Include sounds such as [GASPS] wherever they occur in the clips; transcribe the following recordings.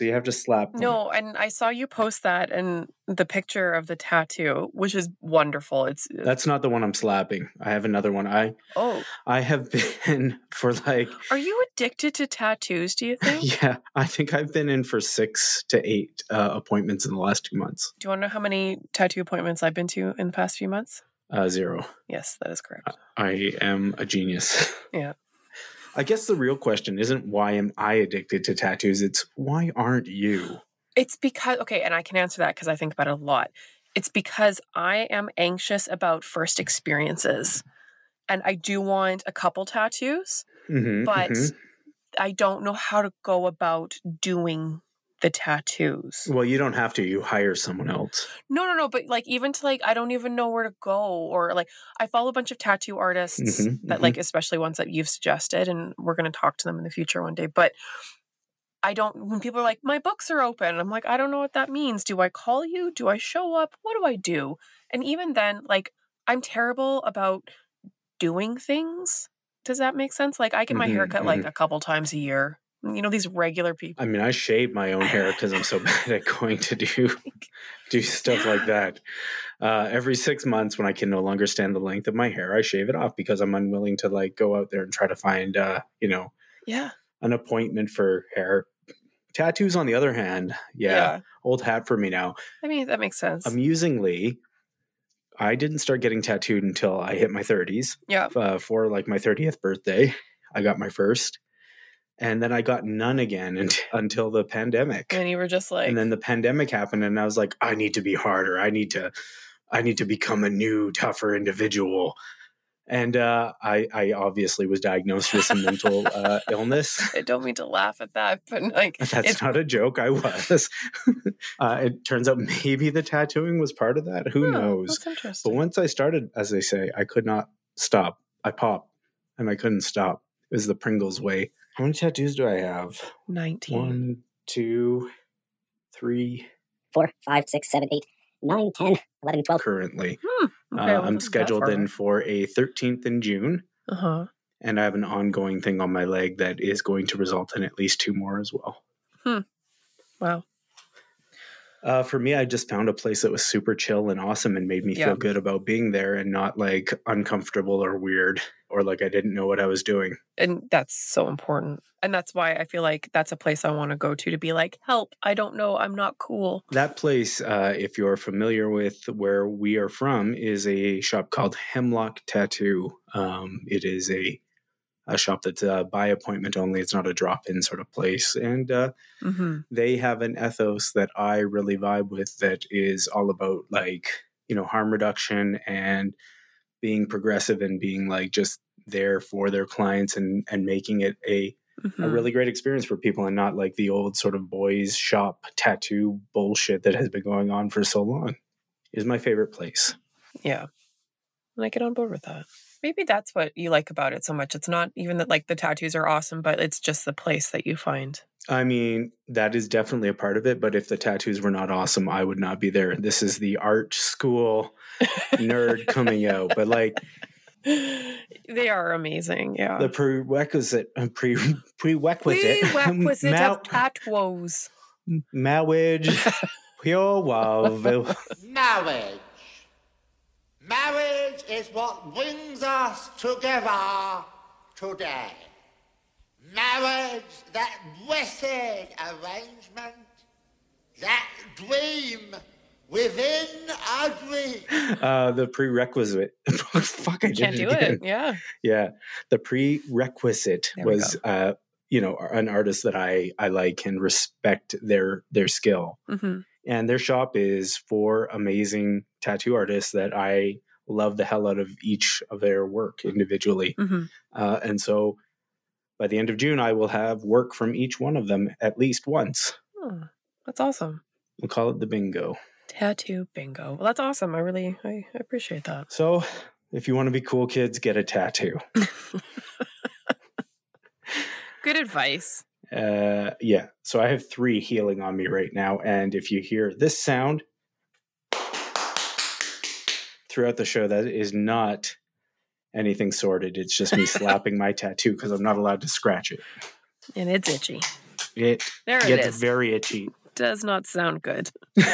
so you have to slap. them. No, and I saw you post that and the picture of the tattoo, which is wonderful. It's that's not the one I'm slapping. I have another one. I oh, I have been [LAUGHS] for like are you addicted to tattoos? Do you [LAUGHS] think? yeah, I think I've been in for six to eight uh, appointments in the last two months. Do you want to know how many tattoo appointments I've been to in the past few months? Uh, zero. Yes, that is correct. I am a genius. [LAUGHS] Yeah. I guess the real question isn't why am I addicted to tattoos? It's why aren't you? It's because okay, and I can answer that because I think about it a lot. It's because I am anxious about first experiences. And I do want a couple tattoos, Mhm, but mhm. I don't know how to go about doing the tattoos. well, you don't have to. You hire someone else. No, no, no, but like even to like I don't even know where to go or like I follow a bunch of tattoo artists Mhm, that mhm. like especially ones that you've suggested and we're going to talk to them in the future one day, but I don't when people are like my books are open, I'm like I don't know what that means. Do I call you? Do I show up? What do I do? And even then like I'm terrible about doing things. Does that make sense? Like I get my Mhm, haircut like mhm. a couple times a year. You know these regular people. I mean, I shave my own hair because I'm so [LAUGHS] bad at going to do [LAUGHS] do stuff like that. Uh, every six months, when I can no longer stand the length of my hair, I shave it off because I'm unwilling to like go out there and try to find, uh, you know, Yeah. an appointment for hair. Tattoos, on the other hand, yeah, old hat for me now. I mean that makes sense. Amusingly, I didn't start getting tattooed until I hit my 30s. yeah. Uh, for like my 30th birthday, I got my first, and then I got none again unt- [LAUGHS] until the pandemic. And you were just like and then the pandemic happened, and I was like, I need to be harder. I need to, I need to become a new, tougher individual. And uh, I, I obviously was diagnosed with some mental uh, [LAUGHS] illness. I don't mean to laugh at that, but like [LAUGHS] That's it's not a joke. I was. uh, it turns out maybe the tattooing was part of that. Who oh, knows? That's But once I started, as they say, I could not stop. I popped, and I couldn't stop. It was the Pringles way. How many tattoos do I have? Nineteen. One, two, three. four, five, six, seven, eight, nine, ten, eleven, twelve. Currently, Hmm. Uh, Okay, well, I'm scheduled in for a 13th in June, Uh-huh. and I have an ongoing thing on my leg that is going to result in at least two more as well. Hmm. Wow. Uh, for me, I just found a place that was super chill and awesome and made me Yeah. feel good about being there and not like uncomfortable or weird or like I didn't know what I was doing. And that's so important. And that's why I feel like that's a place I want to go to to be like, help, I don't know, I'm not cool. That place, uh, if you're familiar with where we are from, is a shop called Hemlock Tattoo. Um, it is a a shop that's uh, by appointment only. It's not a drop in sort of place, and uh, Mm-hmm. they have an ethos that I really vibe with. That is all about like you know harm reduction and being progressive and being like just there for their clients and and making it a Mm-hmm. a really great experience for people and not like the old sort of boys shop tattoo bullshit that has been going on for so long is my favorite place Yeah. And I get on board with that. Maybe that's what you like about it so much. It's not even that like the tattoos are awesome, but it's just the place that you find. i mean that is definitely a part of it but if the tattoos were not awesome i would not be there this is the art school nerd coming out but like [LAUGHS] they are amazing. Yeah. the prerequisite uh, pre prerequisite Prerequisite ma- of tattoos. marriage [LAUGHS] pure love Marriage. Marriage is what brings us together today. Marriage, that blessed arrangement, that dream within a [LAUGHS] dream. uh the prerequisite [LAUGHS] fuck i did Can't it do again. it. Yeah. Yeah, the prerequisite There was, uh, you know, an artist that I I like and respect their their skill. hmm And their shop is for amazing tattoo artists that I love the hell out of each of their work individually. hmm Uh, and so, by the end of June, I will have work from each one of them at least once. Oh, that's awesome. We'll call it the bingo. Tattoo bingo. Well, that's awesome. I really I appreciate that. So, if you want to be cool, kids, get a tattoo. [LAUGHS] Good advice. Uh, yeah. So I have three healing on me right now, and if you hear this sound throughout the show, that is not anything sorted. It's just me [LAUGHS] slapping my tattoo because I'm not allowed to scratch it. And it's itchy. It There it gets is. very itchy. Does not sound good. [LAUGHS]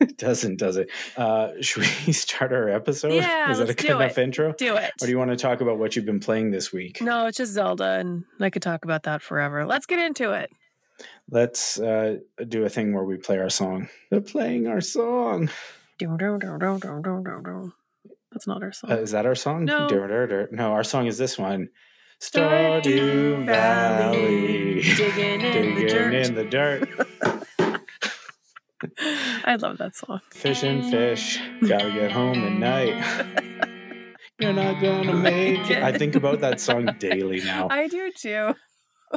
It doesn't, does it? Uh, [LAUGHS] should we start our episode? Yeah, Is that a good enough it. intro? Do it. Or do you want to talk about what you've been playing this week? No, it's just Zelda, and I could talk about that forever. Let's get into it. Let's uh, do a thing where we play our song. They're playing our song. That's not our song. Uh, is that our song? No. No, our song is this one. Stardew Stardew Valley. digging in the dirt. in the dirt. [LAUGHS] I love that song. Fish and fish. Gotta get home at night. [LAUGHS] You're not gonna make it. I think about that song daily now. [LAUGHS] I do too.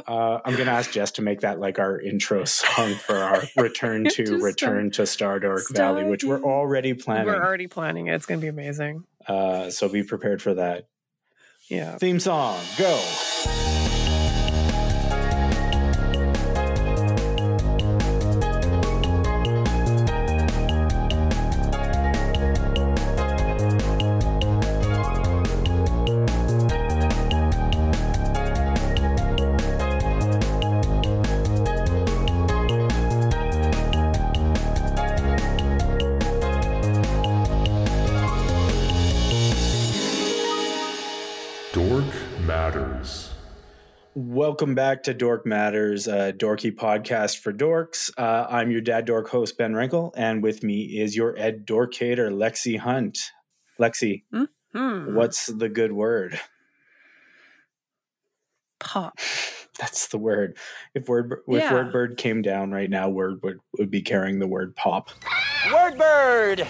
Uh, I'm gonna ask Jess to make that like our intro song for our [LAUGHS] return to To return to Stardark Valley, which we're already planning. We're already planning it. It's going to be amazing. Uh, so be prepared for that. Yeah. Theme song, go. Welcome back to Dork Matters, a dorky podcast for dorks. Uh, I'm your dad dork host, Ben Rankel, and with me is your Ed Dorkator, Lexi Hunt. Lexi, Hmm. what's the good word? Pop? [LAUGHS] That's the word. If word if Yeah. Wordbird came down right now, Word would, would be carrying the word pop. Word bird.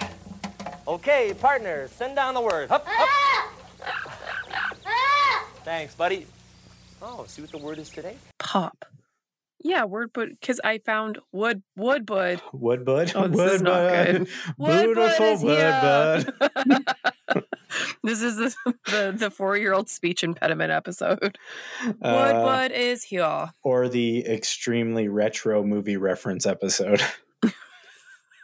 Okay, partner, send down the word. Hup, hup. [LAUGHS] Thanks, buddy. Oh, see what the word is today? Pop. Yeah, word bud because I found wood wood bud. [LAUGHS] Woodbud? Oh, this is not good. [LAUGHS] Wood bud Beautiful is here. Woodbud. [LAUGHS] this is the the, the four year old speech impediment episode. Wood Uh, bud is here. or the extremely retro movie reference episode.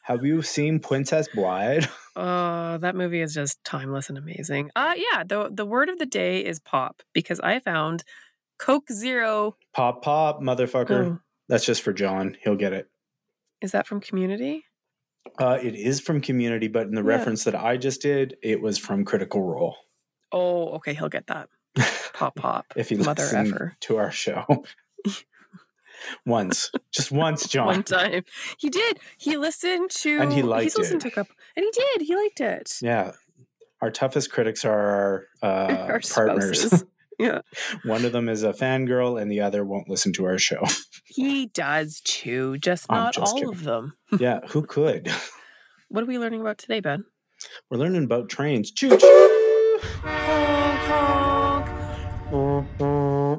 Have you seen Princess Bride? Oh, that movie is just timeless and amazing. Uh yeah, the the word of the day is pop because I found Coke Zero. Pop, pop, motherfucker. Oh, That's just for John. He'll get it. is that from Community? Uh, it is from Community, but in the Yeah. reference that I just did, it was from Critical Role. Oh, okay, he'll get that. [LAUGHS] Pop pop. If he Mother listened effer. to our show [LAUGHS] once, just once, John. One time. He did. He listened to And he he's liked listened it. to a couple and he did. He liked it. Yeah, our toughest critics are our, uh, [LAUGHS] Our partners. Yeah. One of them is a fangirl, and the other won't listen to our show. [LAUGHS] He does too, just I'm not just all kidding. of them. [LAUGHS] yeah, who could? What are we learning about today, Ben? We're learning about trains. Choo choo.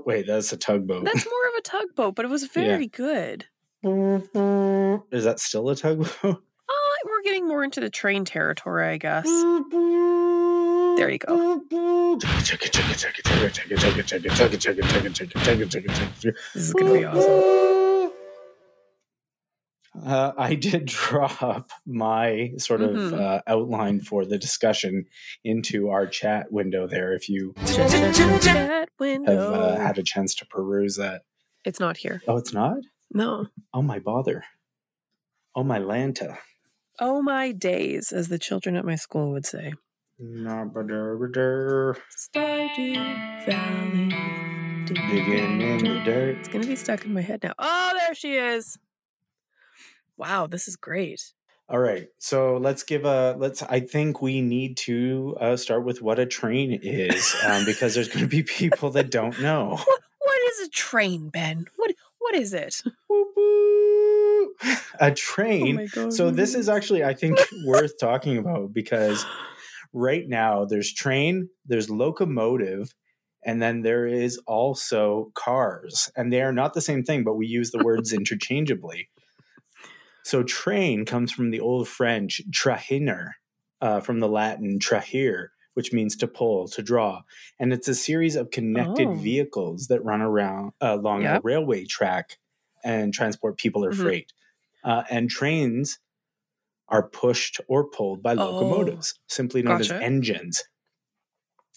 Wait, that's a tugboat. That's more of a tugboat, but it was very good. Is that still a tugboat? Oh, we're getting more into the train territory, I guess. [LAUGHS] There you go. This is gonna be awesome. Uh, I did [LAUGHS] drop my sort of Mhm. uh, outline for the discussion into our chat window there. If you Chat have uh, had a chance to peruse that. It's not here. Oh, it's not? No. Oh, my bother. Oh, my Lanta. Oh my days, as the children at my school would say. Stardew Valley. Digging in the dirt. It's gonna be stuck in my head now. Oh, there she is. Wow, this is great. All right, so let's give a let's. I think we need to uh, start with what a train is, um, [LAUGHS] because there's going to be people that don't know. [LAUGHS] What what is a train, Ben? What what is it? A Oh train. god. so this is actually, I think, worth talking about because [GASPS] [GASPS] [GASPS] right now there's train, there's locomotive, and then there is also cars, and they are not the same thing, but we use the words [LAUGHS] interchangeably. So train comes from the old French trahiner, uh, from the Latin trahere, which means to pull, to draw, and it's a series of connected Oh. vehicles that run around uh, along Yep. a railway track and transport people or Mhm. freight. Uh, and trains are pushed or pulled by Oh. locomotives, simply known as engines.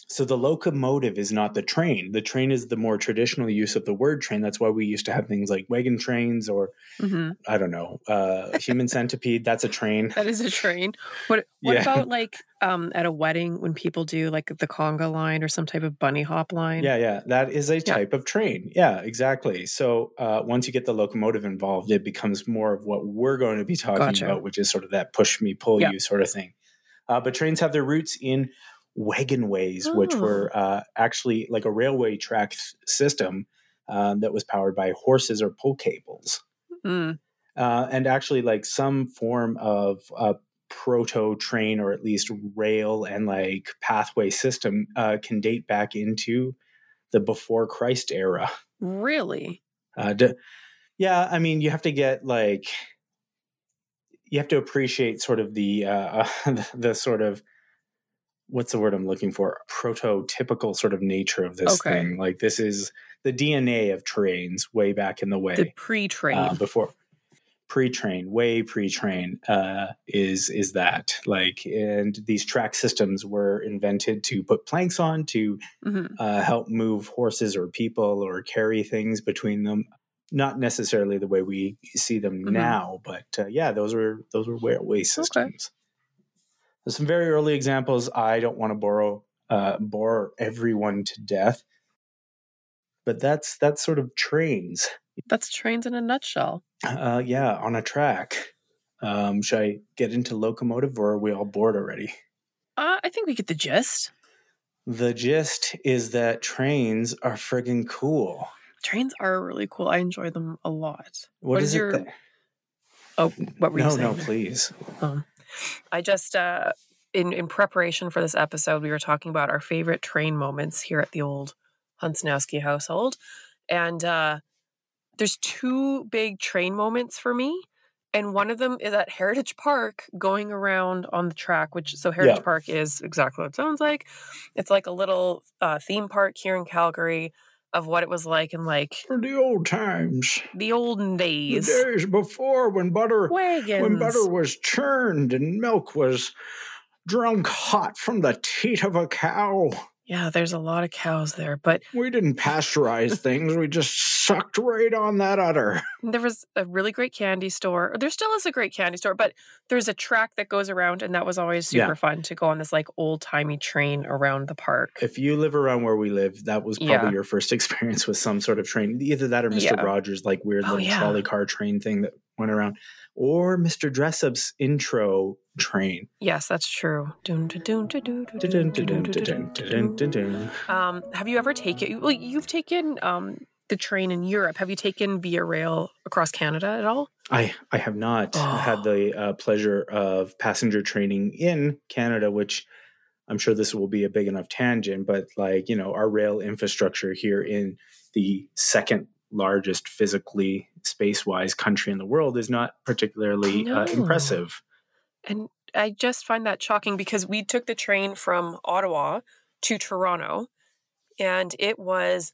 So the locomotive is not the train. The train is the more traditional use of the word train. That's why we used to have things like wagon trains or hmm I don't know, uh, human centipede. That's a train. [LAUGHS] That is a train. What what Yeah. about like um at a wedding when people do like the conga line or some type of bunny hop line? Yeah, yeah, that is a type of train. Yeah, exactly. So uh, once you get the locomotive involved, it becomes more of what we're going to be talking Gotcha. about, which is sort of that push me, pull Yeah. you sort of thing. Uh, but trains have their roots in wagon ways, which Oh. were uh, actually like a railway track th- system um, that was powered by horses or pull cables. Mm, uh, and actually like some form of uh, proto train or at least rail and like pathway system uh, can date back into the before Christ era. really? Uh, d- yeah, I mean, you have to get like you have to appreciate sort of the uh, [LAUGHS] the, the sort of what's the word I'm looking for prototypical sort of nature of this Okay. thing. Like this is the DNA of trains way back in the way The pre-train. uh, before pre-train way pre-train uh, is is that like and these track systems were invented to put planks on to Mhm. uh, help move horses or people or carry things between them not necessarily the way we see them Mhm. now but uh, yeah those were those were railway systems There's some very early examples i don't want to borrow uh, bore everyone to death but that's that's sort of trains That's trains in a nutshell. uh, yeah, on a track. Um, should I get into locomotive or are we all bored already? Uh, I think we get the gist. The gist is that trains are friggin' cool. Trains are really cool. I enjoy them a lot. what What is, is it? your- that- Oh, what were you no, saying? no, please. Um, I just uh, in in preparation for this episode, we were talking about our favorite train moments here at the old Hunsnowski household, and uh, there's two big train moments for me, and one of them is at Heritage Park, going around on the track. Which so Heritage Yeah. Park is exactly what it sounds like. It's like a little uh, theme park here in Calgary of what it was like in like the old times, the olden days, the days. before when butter Wagons. when butter was churned and milk was drunk hot from the teat of a cow. Yeah, there's a lot of cows there, but We didn't pasteurize [LAUGHS] things; we just sucked right on that udder. [LAUGHS] there was a really great candy store. There still is a great candy store, but there's a track that goes around, and that was always super Yeah. fun to go on this like old timey train around the park. if you live around where we live, that was probably Yeah. your first [LAUGHS] experience with some sort of train. Either that or Mr. Yeah. Rogers' like weird Oh, little trolley car train thing that went around, or Mr. Dressup's intro train. Yes, that's true. Um, have you ever taken? Well, you've taken um, the train in Europe. Have you taken Via Rail across Canada at all? I I have not oh. had the uh, pleasure of passenger training in Canada, which I'm sure this will be a big enough tangent. But like you know, our rail infrastructure here in the second largest physically space wise country in the world is not particularly uh, impressive. And I just find that shocking because we took the train from Ottawa to Toronto and it was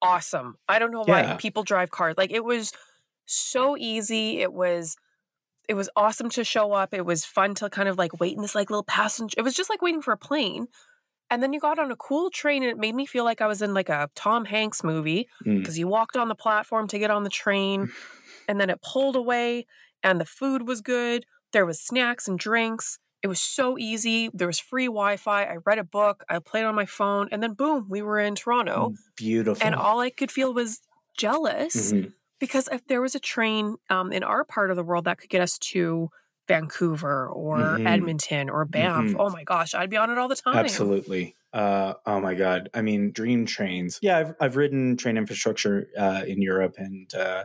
awesome. I don't know why Yeah. people drive cars. Like it was so easy. It was it was awesome to show up. It was fun to kind of like wait in this like little passenger. It was just like waiting for a plane. And then you got on a cool train and it made me feel like I was in like a Tom Hanks movie Mm. because you walked on the platform to get on the train [LAUGHS] and then it pulled away and the food was good there was snacks and drinks it was so easy there was free wi-fi i read a book i played on my phone and then boom we were in toronto Beautiful. and all i could feel was jealous Mhm. because if there was a train um, in our part of the world that could get us to vancouver or Mhm. edmonton or banff Mhm. oh my gosh i'd be on it all the time Absolutely. Uh, oh my God. I mean, dream trains. Yeah, I've, I've ridden train infrastructure uh, in Europe and, uh,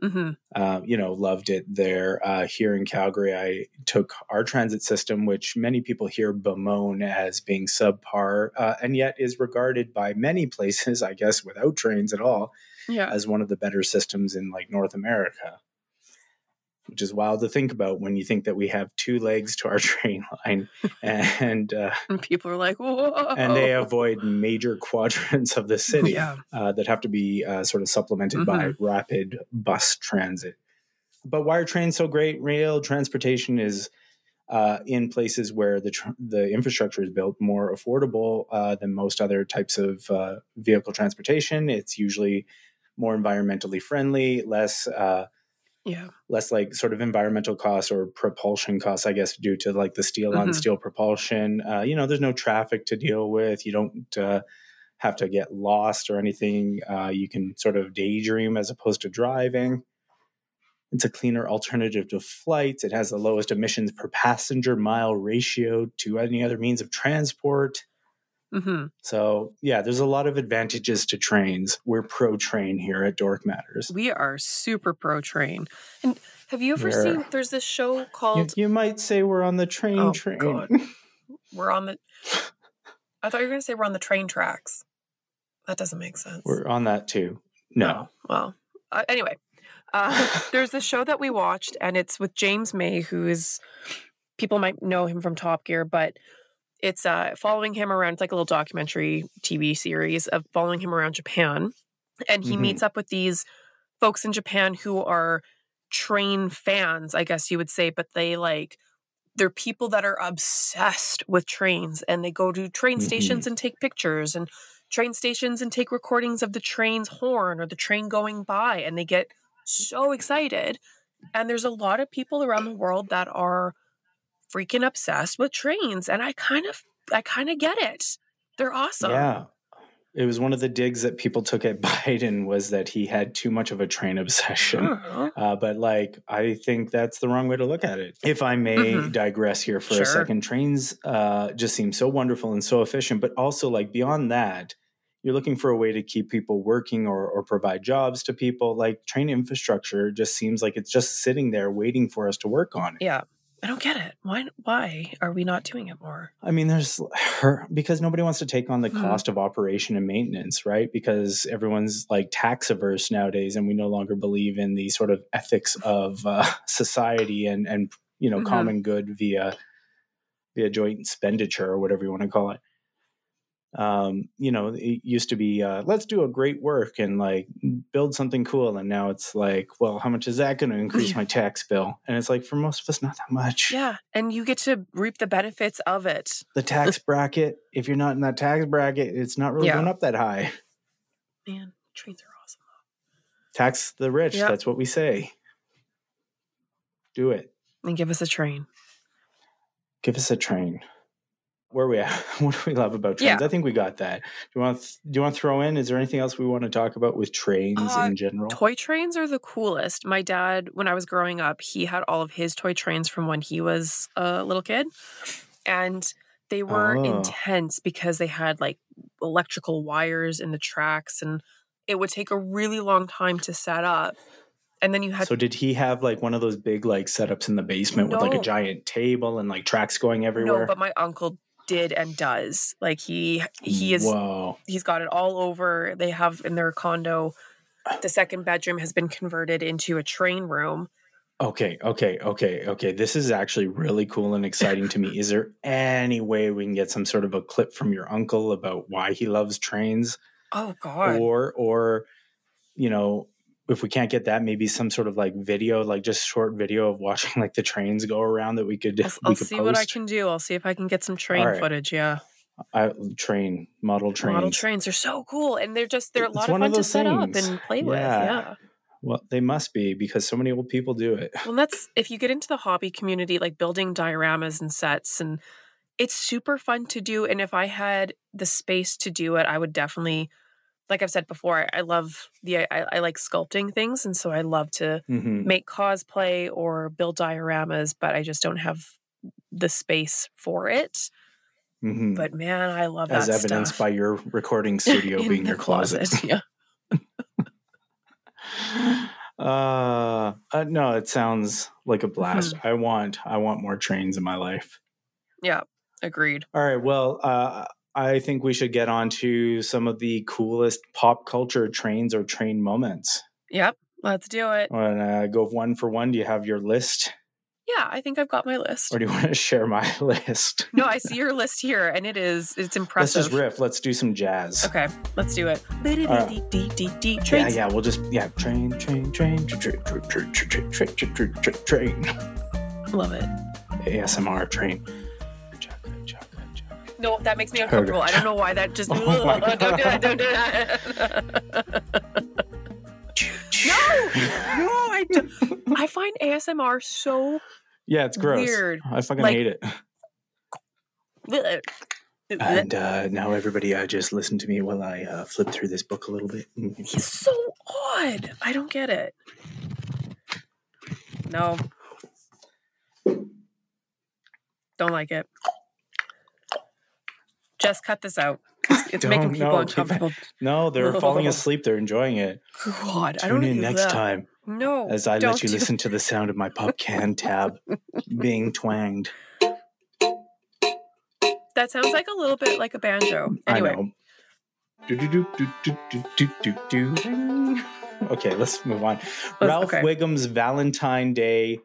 hmm uh, you know, loved it there. Uh, here in Calgary, I took our transit system, which many people here bemoan as being subpar, uh, and yet is regarded by many places, I guess, without trains at all, yeah as one of the better systems in like North America. Which is wild to think about when you think that we have two legs to our [LAUGHS] train line, and uh, and people are like whoa and they avoid major [LAUGHS] quadrants of the city yeah uh, that have to be uh, sort of supplemented by Mm-hmm. rapid bus transit. But why are trains so great? Rail transportation is uh, in places where the tr- the infrastructure is built more affordable uh, than most other types of uh, vehicle transportation. It's usually more environmentally friendly, less uh, Yeah. less like sort of environmental costs or propulsion costs, I guess, due to like the steel on Mhm. steel propulsion. Uh, you know, there's no traffic to deal with. You don't uh, have to get lost or anything. Uh, you can sort of daydream as opposed to driving. It's a cleaner alternative to flights. It has the lowest emissions per passenger mile ratio to any other means of transport. Hmm So, yeah, there's a lot of advantages to trains. We're pro train here at Dork Matters. We are super pro train. And have you ever We're- seen? There's this show called you might say we're on the train Oh, train. God. [LAUGHS] "We're on the." I thought you were going to say we're on the train tracks. That doesn't make sense. We're on that too. No. Oh, well, uh, anyway, uh, [LAUGHS] there's a show that we watched, and it's with James May, who is people might know him from Top Gear, but it's uh, following him around. It's like a little documentary TV series of following him around Japan, and he Mhm. meets up with these folks in Japan who are train fans, I guess you would say, but they like. They're people that are obsessed with trains and they go to train stations and take pictures and train stations and take recordings of the train's horn or the train going by and they get so excited and there's a lot of people around the world that are freaking obsessed with trains and i kind of i kind of get it they're awesome Yeah. It was one of the digs that people took at [LAUGHS] Biden was that he had too much of a train obsession. Mhm. Uh, but like, I think that's the wrong way to look at it. If I may Mhm. digress here for Sure. a second, trains uh, just seem so wonderful and so efficient, but also like beyond that, you're looking for a way to keep people working or, or provide jobs to people. Like train infrastructure just seems like it's just sitting there waiting for us to work on it. yeah i don't get it why why are we not doing it more I mean, there's her because nobody wants to take on the Mhm. cost of operation and maintenance, right? Because everyone's like tax averse nowadays, and we no longer believe in the sort of ethics of uh, [LAUGHS] society and and you know Mhm. common good via via joint expenditure or whatever you want to call it. Um, you know, it used to be uh, let's do a great work and like build something cool, and now it's like, well, how much is that going to increase my tax bill? And it's like for most of us, not that much yeah and you get to reap the benefits of it the tax [LAUGHS] bracket, if you're not in that tax bracket, it's not really Yeah. going up that high. man trains are awesome Tax the rich. Yeah. That's what we say. Do it. and give us a train Give us a train. Where are we at? [LAUGHS] What do we love about trains? Yeah. I think we got that. Do you want to, do you want to throw in? Is there anything else we want to talk about with trains Uh, in general? Toy trains are the coolest. My dad, when I was growing up, he had all of his toy trains from when he was a little kid. And they were Oh. intense because they had like electrical wires in the tracks and it would take a really long time to set up. And then you had so did he have like one of those big like setups in the basement with like a giant table and like tracks going everywhere? no, but my uncle did and does. Like he he is Whoa. he's got it all over. They have in their condo the second bedroom has been converted into a train room. Okay, okay, okay, okay. This is actually really cool and exciting to me. Is there any way we can get some sort of a clip from your uncle about why he loves trains? Oh god. Or or you know, if we can't get that, maybe some sort of like video, like just short video of watching like the trains go around that we could I'll, we I'll could see post. what I can do. I'll see if I can get some train Alright. footage. Yeah, I, train model trains. model trains are so cool, and they're just they're a It's lot of fun of to set up and play with. Yeah. Yeah. Well, they must be because so many old people do it. Well, that's if you get into the hobby community, like building dioramas and sets, and it's super fun to do. And if I had the space to do it, I would definitely, like I've said before, I love the I, I like sculpting things, and so I love to Mhm. make cosplay or build dioramas, but I just don't have the space for it. Mhm. But man, I love As evidenced stuff. by your recording [LAUGHS] studio being your closet. Yeah. [LAUGHS] uh, uh no it sounds like a blast Mm-hmm. i want i want more trains in my life Yeah. Agreed. all right well uh i think we should get on to some of the coolest pop culture trains or train moments Yep. Let's do it. want to go one for one do you have your list Yeah, I think I've got my list. or do you want to share my [LAUGHS] list No, I see your list here, and it is it's let's impressive. just riff let's do some jazz Okay, let's do it. right. yeah yeah we'll just yeah train train train train train train train train train train train train Love it. ASMR train. No, that makes me uncomfortable. I don't know why that just. [LAUGHS] Oh my [LAUGHS] don't do that. Don't do that. [LAUGHS] no, no, I do. I find ASMR so. Yeah, it's gross. Weird. I fucking Like- hate it. And uh, now everybody, uh, just listen to me while I uh, flip through this book a little bit. He's so odd. I don't get it. No. Don't like it. Just cut this out. It's, [LAUGHS] making people [LAUGHS] uncomfortable. No, they're [LAUGHS] falling asleep. They're enjoying it. God, Tune I don't in next that. time. No, as I let you listen to the sound of my pop can tab being twanged. That sounds like a little bit like a banjo. Anyway. Okay, let's move on. Ralph okay. Wiggum's Valentine Day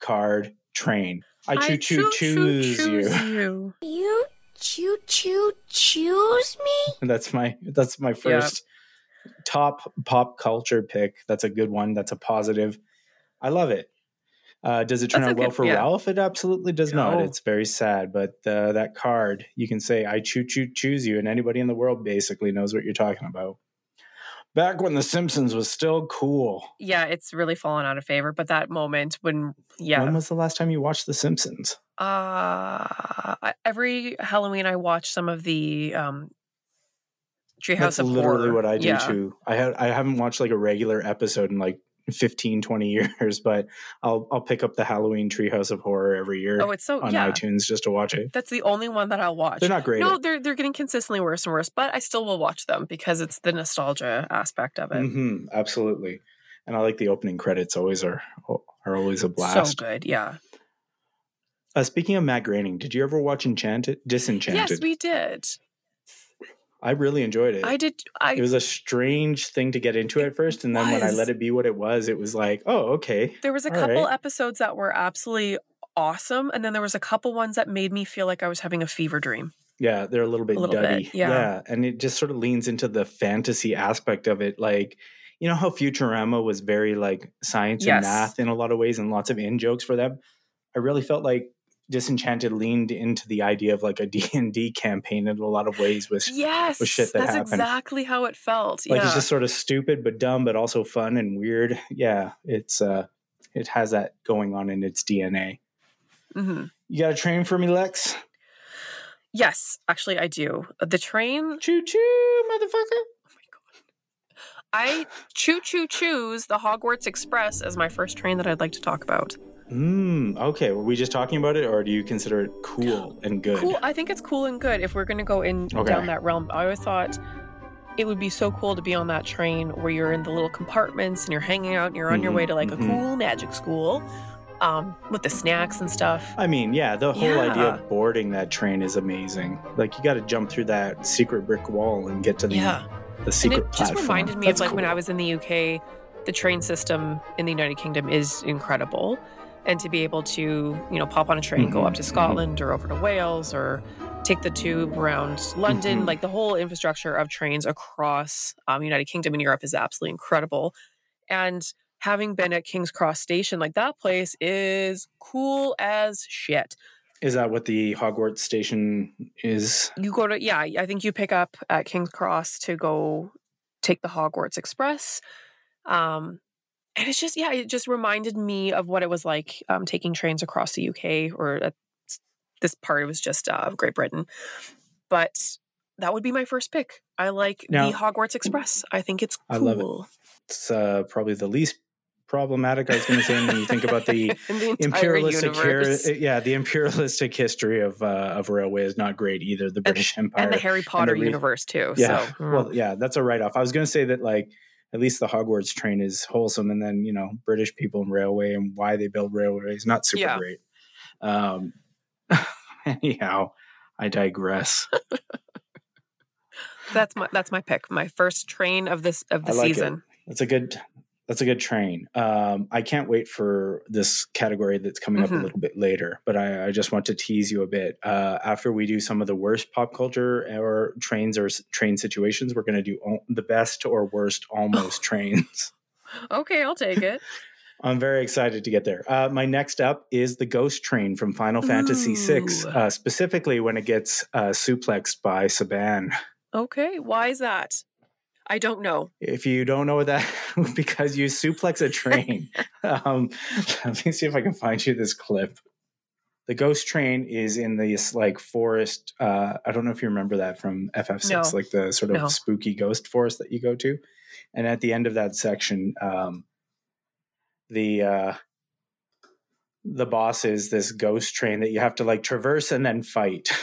card train. I choo choose, choose you. You choo choo choose me? [LAUGHS] That's my that's my Yeah. first top pop culture pick. That's a good one. That's a positive. I love it. Uh, does it turn That's a out well good- for yeah. Ralph? It absolutely does not. It's very sad. But uh, that card, you can say, I choo choo choose you, and anybody in the world basically knows what you're talking about. Back when The Simpsons was still cool. Yeah, it's really fallen out of favor. But that moment when, yeah, When was the last time you watched The Simpsons? uh, every Halloween I watch some of the um, Treehouse That's of literally Horror. what I do yeah. too. I have I haven't watched like a regular episode in like 15, 20 [LAUGHS] years, but I'll I'll pick up the Halloween Treehouse of Horror every year Oh, it's so on yeah. iTunes just to watch it. That's the only one that I'll watch. They're not great. No, they're they're getting consistently worse and worse, but I still will watch them because it's the nostalgia aspect of it. Mhm, absolutely. And I like the opening credits. Always are are always a blast. So good, yeah. Uh, speaking of Matt Groening, did you ever watch Enchanted? Disenchanted. Yes, we did. I really enjoyed it. I did. I it was a strange thing to get into at first, and then when I let it be what it was, it was like, oh, okay. there was a all couple right. episodes that were absolutely awesome, and then there was a couple ones that made me feel like I was having a fever dream. Yeah, they're a little bit A little duddy. bit, yeah. and it just sort of leans into the fantasy aspect of it. Like, you know how Futurama was very like science Yes. and math in a lot of ways, and lots of in jokes for them. I really felt like Disenchanted leaned into the idea of like a [LAUGHS] D and D campaign in a lot of ways. With Yes, with shit that that's happened. exactly how it felt. like yeah. it's just sort of stupid but dumb, but also fun and weird. Yeah, it's uh, it has that going on in its DNA. Mhm. You got a train for me, Lex? Yes, actually, I do. The train Choo choo, motherfucker. Oh my god. I choo choo choose the Hogwarts Express as my first train that I'd like to talk about. Mm, okay, were we just talking about it, or do you consider it cool and good? Cool. I think it's cool and good if we're going to go in Okay. down that realm. I always thought it would be so cool to be on that train where you're in the little compartments and you're hanging out and you're on your way to like a Mhm, mhm. cool magic school um, with the snacks and stuff. I mean, yeah, the whole idea of boarding that train is amazing. Like, you got to jump through that secret brick wall and get to the Yeah. the And secret it just reminded me That's of like when. I was in the UK, the train system in the United Kingdom is incredible. And to be able to, you know, pop on a train, go Mhm, up to mhm. Scotland or over to Wales or take the tube around London, Mhm. like the whole infrastructure of trains across um, United Kingdom and Europe is absolutely incredible. And having been at King's Cross Station, like that place is cool as shit. Is that what the Hogwarts station is? you go to yeah i think you pick up at king's cross to go take the hogwarts express um and it's just yeah it just reminded me of what it was like um taking trains across the uk or uh, this part it was just uh great britain but that would be my first pick i like Now- the hogwarts express i think it's cool I love it. It's uh, probably the least problematic. I was going to say when you think about the [LAUGHS] the imperialistic universe. yeah, the imperialistic history of uh, of railway is not great either. The British Empire and the harry potter re- universe too Yeah. so mm. Well, yeah, that's a write off. I was going to say that like at least the Hogwarts train is wholesome, and then you know British people and railway and why they build railways not super Yeah. great. Um, [LAUGHS] anyhow, I digress. that's my that's my pick my first train of this of the like it. season That's a good. That's a good train. Um, I can't wait for this category that's coming up a Mhm. little bit later, but I, I just want to tease you a bit. Uh, after we do some of the worst pop culture or trains or s- train situations, we're going to do al- the best or worst almost [LAUGHS] trains. okay i'll take it [LAUGHS] I'm very excited to get there. Uh, my next up is the Ghost Train from Final Fantasy VI, uh, specifically when it gets uh, suplexed by Sabin. Okay, why is that? I don't know. If you don't know what that, [LAUGHS] because you suplex a train. [LAUGHS] um, let me see if I can find you this clip. The Ghost Train is in this like forest. Uh, I don't know if you remember that from FF6, No. like the sort of No. spooky ghost forest that you go to. And at the end of that section, um, the uh, the boss is this ghost train that you have to like traverse and then fight. [LAUGHS]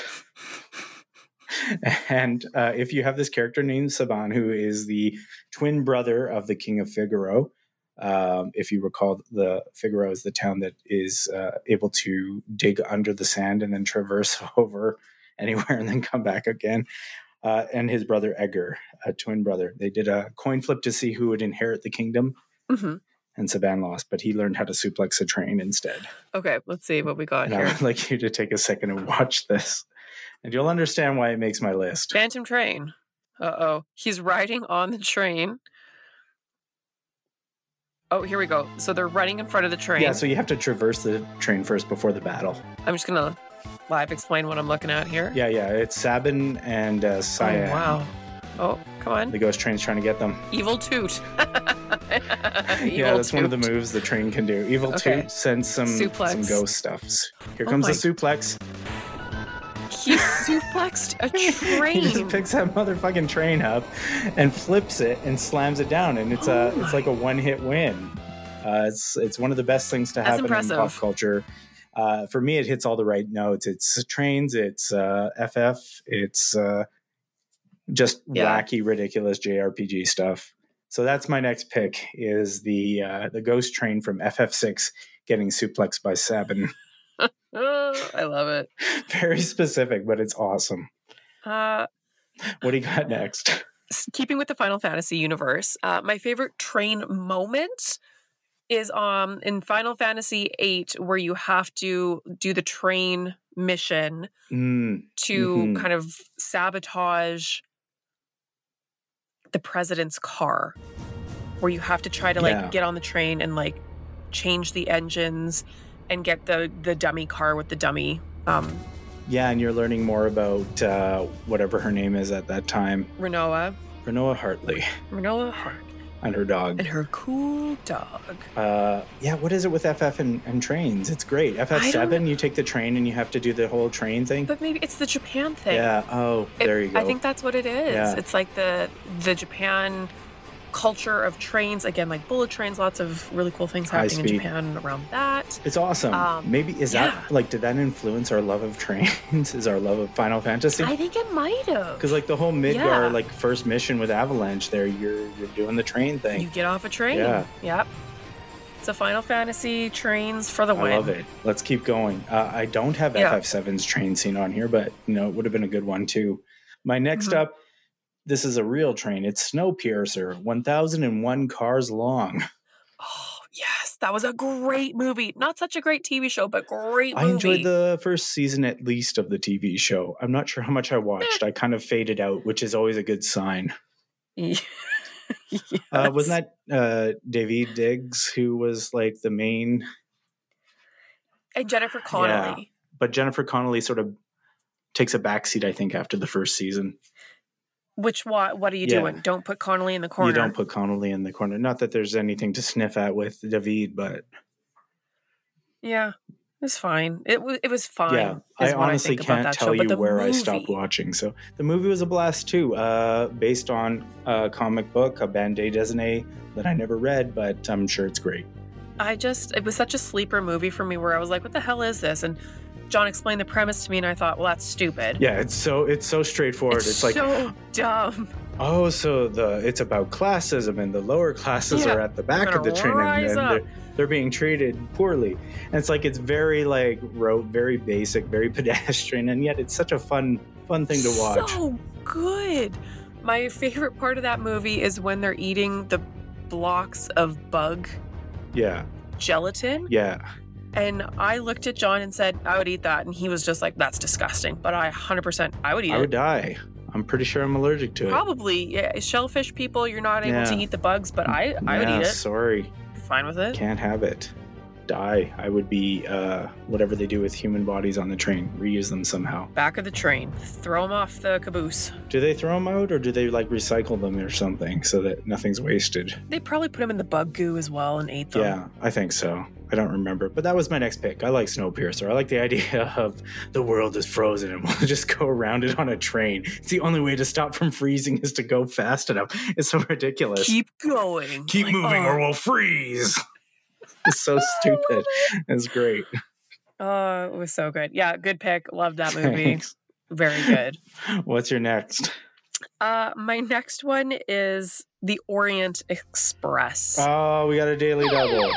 [LAUGHS] and uh, if you have this character named Sabin, who is the twin brother of the King of Figaro, um, if you recall, the Figaro is the town that is uh, able to dig under the sand and then traverse [LAUGHS] over anywhere and then come back again. Uh, and his brother Edgar, a twin brother, they did a coin flip to see who would inherit the kingdom, hmm and Sabin lost, but he learned how to suplex a train instead. Okay, let's see what we got And I would [LAUGHS] like you to take a second and watch this, and you'll understand why it makes my list. Phantom Train. Uh oh. He's riding on the train. Oh, here we go. So they're running in front of the train. Yeah, so you have to traverse the train first before the battle. I'm just gonna live explain what I'm looking at here. Yeah, yeah, it's Sabin and uh, Oh, wow. Oh, come on. The ghost train's trying to get them. Evil Toot. [LAUGHS] yeah, Evil that's one of the moves the train can do. Evil Okay. Toot sends some Suplex. some ghost stuffs. Here Oh comes the suplex. He suplexed a train. [LAUGHS] he just picks that motherfucking train up and flips it and slams it down, and it's Oh a it's like a one hit win. Uh, it's it's one of the best things to That's happen in pop culture. Uh, for me, it hits all the right notes. It's trains, it's uh, FF, it's uh, just Yeah. wacky, ridiculous JRPG stuff. So that's my next pick is the uh, the Ghost Train from FF6 getting suplexed by Sabin. [LAUGHS] Oh, I love it. [LAUGHS] Very specific, but it's awesome. Uh, What do you got next? [LAUGHS] keeping with the Final Fantasy universe, uh, my favorite train moment is um in Final Fantasy VIII, where you have to do the train mission Mm, to Mhm. kind of sabotage the president's car, where you have to try to like Yeah. get on the train and like change the engines and get the the dummy car with the dummy um Yeah, and you're learning more about uh, whatever her name is at that time, Rinoa, Rinoa Heartilly, Rinoa Hart, and her dog. and her cool dog. Uh, yeah, what is it with FF and, and trains? It's great. FF7, you take the train and you have to do the whole train thing. But maybe it's the Japan thing. Yeah. Oh, It- there you go. I think that's what it is. Yeah. It's like the the Japan culture of trains. Again, like bullet trains. Lots of really cool things happening in. Japan around that. it's awesome. um, Maybe is yeah. that like did that influence our love of trains? [LAUGHS] is our love of Final Fantasy? I think it might have. Because like the whole Midgar Yeah. like first mission with Avalanche, there you're you're doing the train thing. you get off a train. Yeah. Yep. It's a Final Fantasy trains for the win. I love it. Let's keep going. Uh, I don't have Yeah. FF7's train scene on here, but you know, it would have been a good one too. My next Mhm. up, this is a real train. It's Snowpiercer, 1001 cars long. [LAUGHS] Oh yes, that was a great movie. Not such a great TV show, but great movie. I enjoyed the first season at least of the TV show. I'm not sure how much I watched. I kind of faded out, which is always a good sign. [LAUGHS] yes. Uh, wasn't that uh, Daveed Diggs who was like the main? and Jennifer Connelly? But Jennifer Connelly sort of takes a backseat, I think, after the first season. Which what? What are you Yeah. doing? Don't put Connelly in the corner. You don't put Connelly in the corner. Not that there's anything to sniff at with David, but Yeah, it's fine. It was it was fine. yeah, I honestly about can't tell show, you where I stopped watching. So the movie was a blast too, uh, based on a comic book, a bande dessinée that I never read, but I'm sure it's great. I just it was such a sleeper movie for me where I was like, what the hell is this? And John explained the premise to me, and I thought, well, that's stupid. Yeah, it's so it's so straightforward. it's, It's, like, so dumb. oh, so the it's about classism, and the lower classes Yeah, are at the back of the train, and, and they're, they're being treated poorly. And it's like it's very like rote, very basic, very [LAUGHS] pedestrian, and yet it's such a fun fun thing to watch. So good. My favorite part of that movie is when they're eating the blocks of bug yeah, gelatin. yeah. And I looked at John and said, I would eat that. And he was just like, that's disgusting. But I 100%, I would eat I it. I would die. I'm pretty sure I'm allergic to it. Probably. Yeah, shellfish people, you're not able to eat the bugs, but I, I would eat it. Sorry. fine with it. Can't have it. Die. I would be uh, whatever they do with human bodies on the train. Reuse them somehow. Back of the train. Throw them off the caboose. Do they throw them out, or do they like recycle them or something so that nothing's wasted? They probably put them in the bug goo as well and ate them. Yeah, I think so. I don't remember, but that was my next pick. I like Snowpiercer. I like the [LAUGHS] idea of the world is frozen and [LAUGHS] we'll just go around it on a train. It's the only way to stop from freezing is to go fast enough. [LAUGHS] It's so ridiculous. Keep going. Keep Like, moving oh. or we'll freeze. it's so stupid. It's great. Oh, it was so good. Yeah, good pick. Loved that movie. Thanks. Very good. What's your next? Uh, my next one is The Orient Express. Oh, we got a daily double.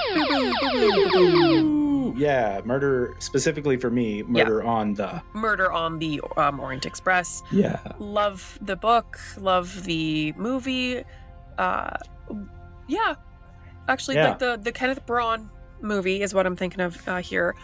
Yeah, murder specifically for me. Murder on the. Murder on the um, Orient Express. Yeah. Love the book. Love the movie. Uh, yeah, actually, Yeah. like the the Kenneth Branagh movie is what I'm thinking of uh, here.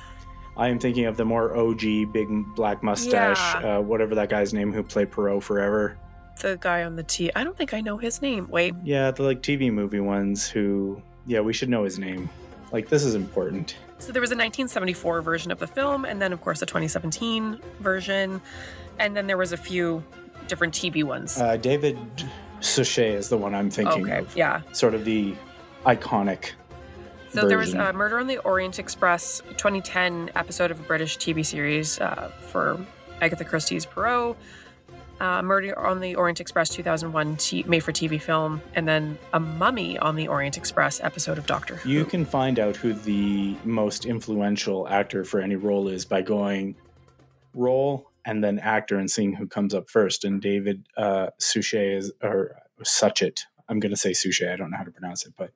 I am thinking of the more OG, big black mustache, Yeah. uh, whatever that guy's name who played Poirot forever. The guy on the T. I don't think I know his name. Wait, Yeah, the like TV movie ones who, yeah, we should know his name. Like, this is important. So there was a 1974 version of the film, and then of course a 2017 version, and then there was a few different TV ones. Uh, David Suchet is the one I'm thinking okay, of. yeah. Sort of the iconic. So there was version. uh, Murder on the Orient Express, 2010 episode of a British TV series uh, for Agatha Christie's Poirot. Uh, Murder on the Orient Express 2001 t- made for TV film, and then a Mummy on the Orient Express episode of Doctor Who. You can find out who the most influential actor for any role is by going role and then actor and seeing who comes up first. And David uh, Suchet is, or Suchet, I'm going to say Suchet, I don't know how to pronounce it, but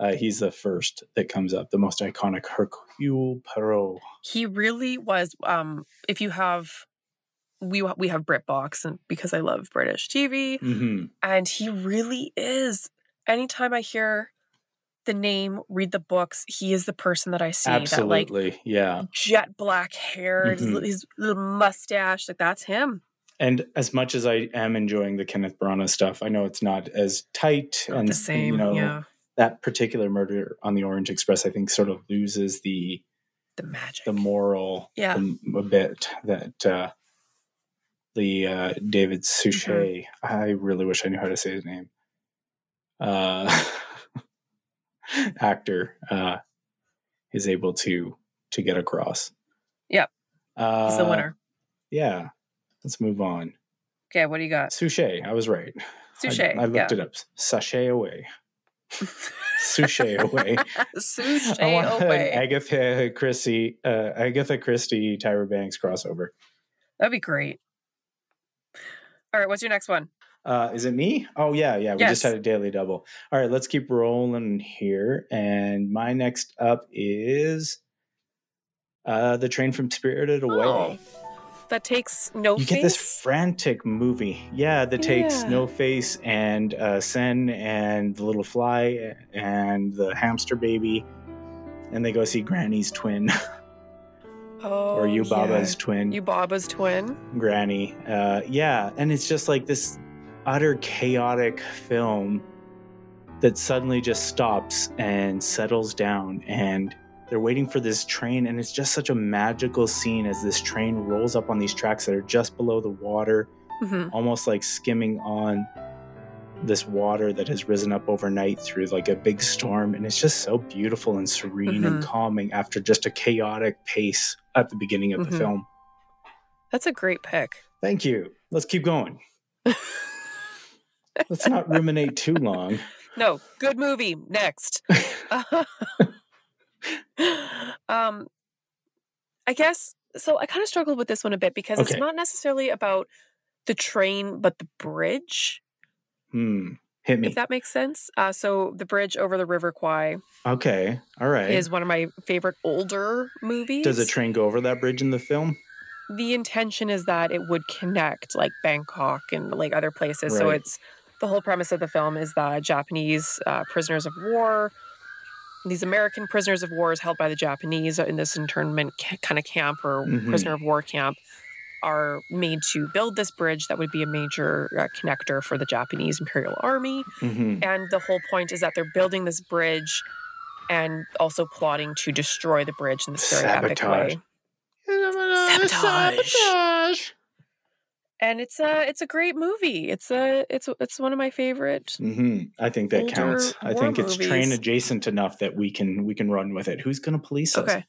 uh, he's the first that comes up, the most iconic Hercule Poirot. he really was. Um, if you have, we we have BritBox, and because I love British TV, hmm and he really is. Anytime I hear the name, read the books, he is the person that I see. That like Absolutely. yeah. jet black hair, his Mhm. his, little mustache, like that's him. And as much as I am enjoying the Kenneth Branagh stuff, I know it's not as tight Not and the same, You know, yeah. that particular murder on the Orange Express, I think, sort of loses the The magic. the moral Yeah. um, a bit that uh, the uh, David Suchet. Mm-hmm. I really wish I knew how to say his name. Uh, [LAUGHS] actor uh, is able to to get across. Yep. uh, He's the winner. Yeah, let's move on. Okay, what do you got? Suchet, I was right. I- Suchet. I, looked yeah. it up. Sachet away. [LAUGHS] Suchet away. Suchet I want away. an Agatha Christie, uh, Agatha Christie, Tyra Banks crossover. That'd be great. All right, what's your next one? Uh, is it me? Oh yeah, yeah. We just had a daily double. All right, let's keep rolling here. And my next up is uh, the train from Spirited Away. Oh, that takes no Face. you face. get this frantic movie, yeah, that takes Yeah. No Face and uh, Sen and the little fly and the hamster baby, and they go see Granny's twin [LAUGHS] oh, or Yubaba's twin. yeah. Yubaba's twin. Granny. Uh, yeah, and it's just like this utter chaotic film that suddenly just stops and settles down, and they're waiting for this train, and it's just such a magical scene as this train rolls up on these tracks that are just below the water, hmm almost like skimming on this water that has risen up overnight through like a big storm and it's just so beautiful and serene and Mhm. calming after just a chaotic pace at the beginning of Mhm. the film That's a great pick. Thank you. Let's keep going. [LAUGHS] Let's not ruminate too long. No, good movie. Next. [LAUGHS] [LAUGHS] um, I guess so. I kind of struggled with this one a bit because it's not necessarily about the train, but the bridge. Hmm. Hit me. If that makes sense. Uh, so the bridge over the River Kwai Okay. All right. is one of my favorite older movies. Does a train go over that bridge in the film? the intention is that it would connect like Bangkok and like other places. So it's the whole premise of the film is that Japanese uh, prisoners of war, these American prisoners of war, is held by the Japanese in this internment ca- kind of camp or Mhm. prisoner of war camp, are made to build this bridge that would be a major uh, connector for the Japanese Imperial Army. hmm And the whole point is that they're building this bridge and also plotting to destroy the bridge in this very epic Sabotage. way. Sabotage. Sabotage. And it's a it's a great movie. It's a it's it's one of my favorite. hmm I think that counts. I think it's train adjacent enough that we can we can run with it. Who's going to police us?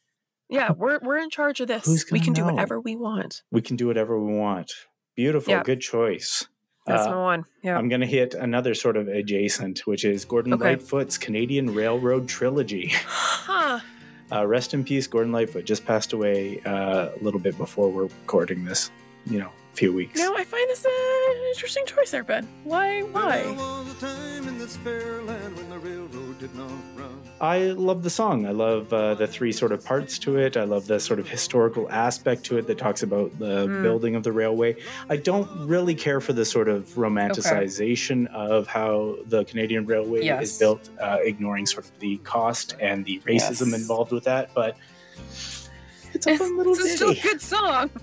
Okay. Yeah, we're we're in charge of this. Who's We gonna can do whatever we want. We can do whatever we want. Beautiful. Yeah. Good choice. That's Uh, my one. Yeah. I'm going to hit another sort of adjacent, which is Gordon Okay. Lightfoot's Canadian Railroad Trilogy. [GASPS] [LAUGHS] huh. Uh, rest in peace, Gordon Lightfoot. Just passed away uh, a little bit before we're recording this. You know, a few weeks. No, I find this an interesting choice there, Ben. Why? There Why? Was a time in this fair land when the railroad did not run. I love the song. I love uh, the three sort of parts to it. I love the sort of historical aspect to it that talks about the Mm. building of the railway. I don't really care for the sort of romanticization of how the Canadian Railway Yes. is built, uh, ignoring sort of the cost and the racism Yes. involved with that. But it's a fun little It's still a good song. [LAUGHS]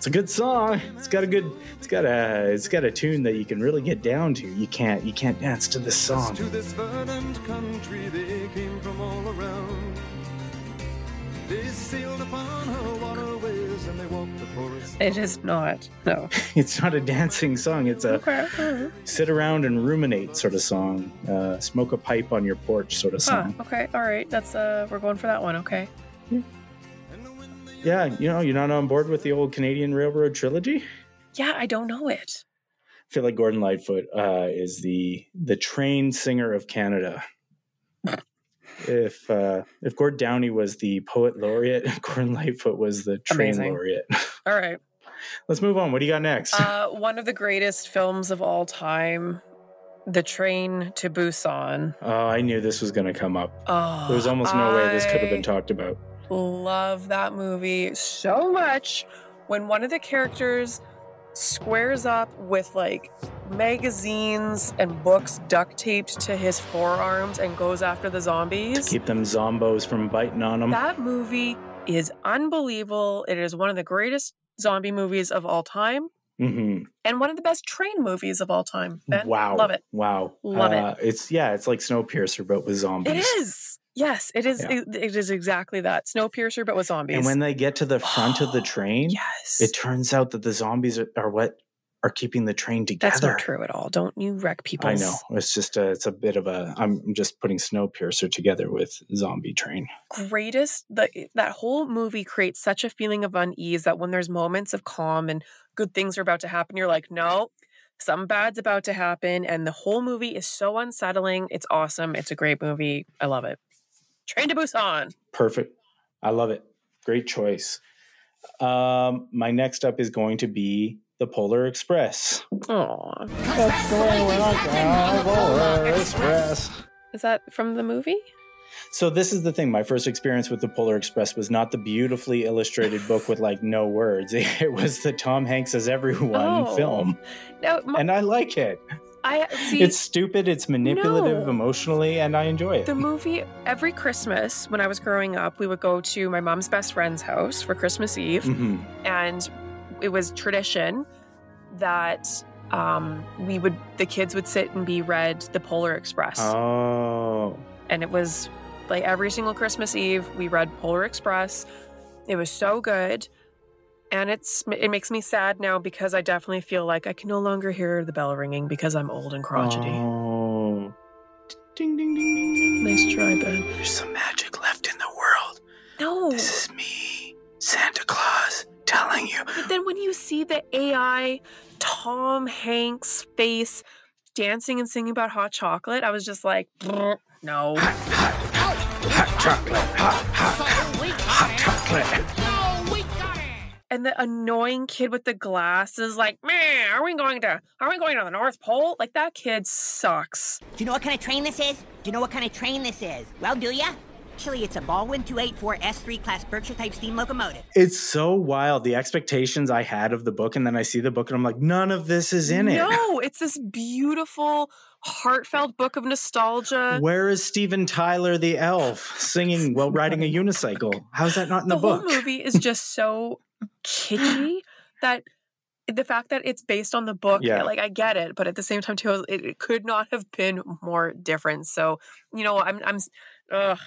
It's a good song. It's got a good. It's got a. It's got a tune that you can really get down to. You can't. You can't dance to this song. To this verdant country they came from all around. They sailed upon her waterways and they walked the forest. It is not. No. [LAUGHS] It's not a dancing song. It's a Okay. sit around and ruminate sort of song. Uh, smoke a pipe on your porch sort of Huh. song. Okay. All right. That's uh. We're going for that one. Okay. Yeah, you know, you're not on board with the old Canadian Railroad trilogy. Yeah, I don't know it. I feel like Gordon Lightfoot uh, is the the train singer of Canada. if uh, if Gord Downey was the poet laureate, [LAUGHS] Gordon Lightfoot was the train Amazing. laureate. [LAUGHS] All right. Let's move on. What do you got next? Uh, one of the greatest films of all time, The Train to Busan. oh, I knew this was going to come up. Oh, There was almost no way this could have been talked about. Love that movie so much. When one of the characters squares up with like magazines and books duct taped to his forearms and goes after the zombies. Keep them zombos from biting on them. That movie is unbelievable. It is one of the greatest zombie movies of all time hmm and one of the best train movies of all time. Ben, Wow. Love it. Wow. Love it. Uh, It's yeah, it's like Snowpiercer, but with zombies. It is. Yes, it is. Yeah. It, it is exactly that. Snowpiercer, but with zombies. And when they get to the front of the [GASPS] train, yes, it turns out that the zombies are, are what are keeping the train together. that's not true at all. Don't you wreck people? I know. It's just a, it's a bit of a. I'm just putting Snowpiercer together with Zombie Train. Greatest. The, eh, that whole movie creates such a feeling of unease that when there's moments of calm and good things are about to happen, you're like, no, something bad's about to happen. And the whole movie is so unsettling. It's awesome. It's a great movie. I love it. Train to Busan. Perfect. I love it. Great choice. Um, my next up is going to be the Polar Express. Aw. Express. Is that from the movie? So this is the thing. My first experience with the Polar Express was not the beautifully illustrated book with like no words. [LAUGHS] It was the Tom Hanks as everyone Oh. film, No, my, and I like it. I see. It's stupid. It's manipulative No. emotionally, and I enjoy it. The movie, every Christmas when I was growing up, we would go to my mom's best friend's house for Christmas Eve. Mhm. And it was tradition that um, we would, the kids would sit and be read the Polar Express. Oh, And it was like every single Christmas Eve, we read Polar Express. It was so good. And it's it makes me sad now because I definitely feel like I can no longer hear the bell ringing because I'm old and crotchety. Oh. Ding ding ding ding ding. Nice try, Ben. There's some magic left in the world. No. This is me, Santa Claus, telling you. But then when you see the AI Tom Hanks face dancing and singing about hot chocolate, I was just like, "Brr, no. Hot chocolate, hot, hot, hot chocolate. And the annoying kid with the glasses, like, man, are we going to are we going to the North Pole? Like that kid sucks. Do you know what kind of train this is? Do you know what kind of train this is? Well, do ya? Actually, it's a Baldwin 284 S3 class Berkshire type steam locomotive. It's so wild. The expectations I had of the book, and then I see the book, and I'm like, none of this is in it. No, it's this beautiful, heartfelt book of nostalgia. Where is Steven Tyler the elf singing while riding a unicycle? How's that not in the, the whole book? movie is just so kitschy that the fact that it's based on the book, Yeah. like I get it, but at the same time too, it, it could not have been more different. So you know, I'm I'm ugh.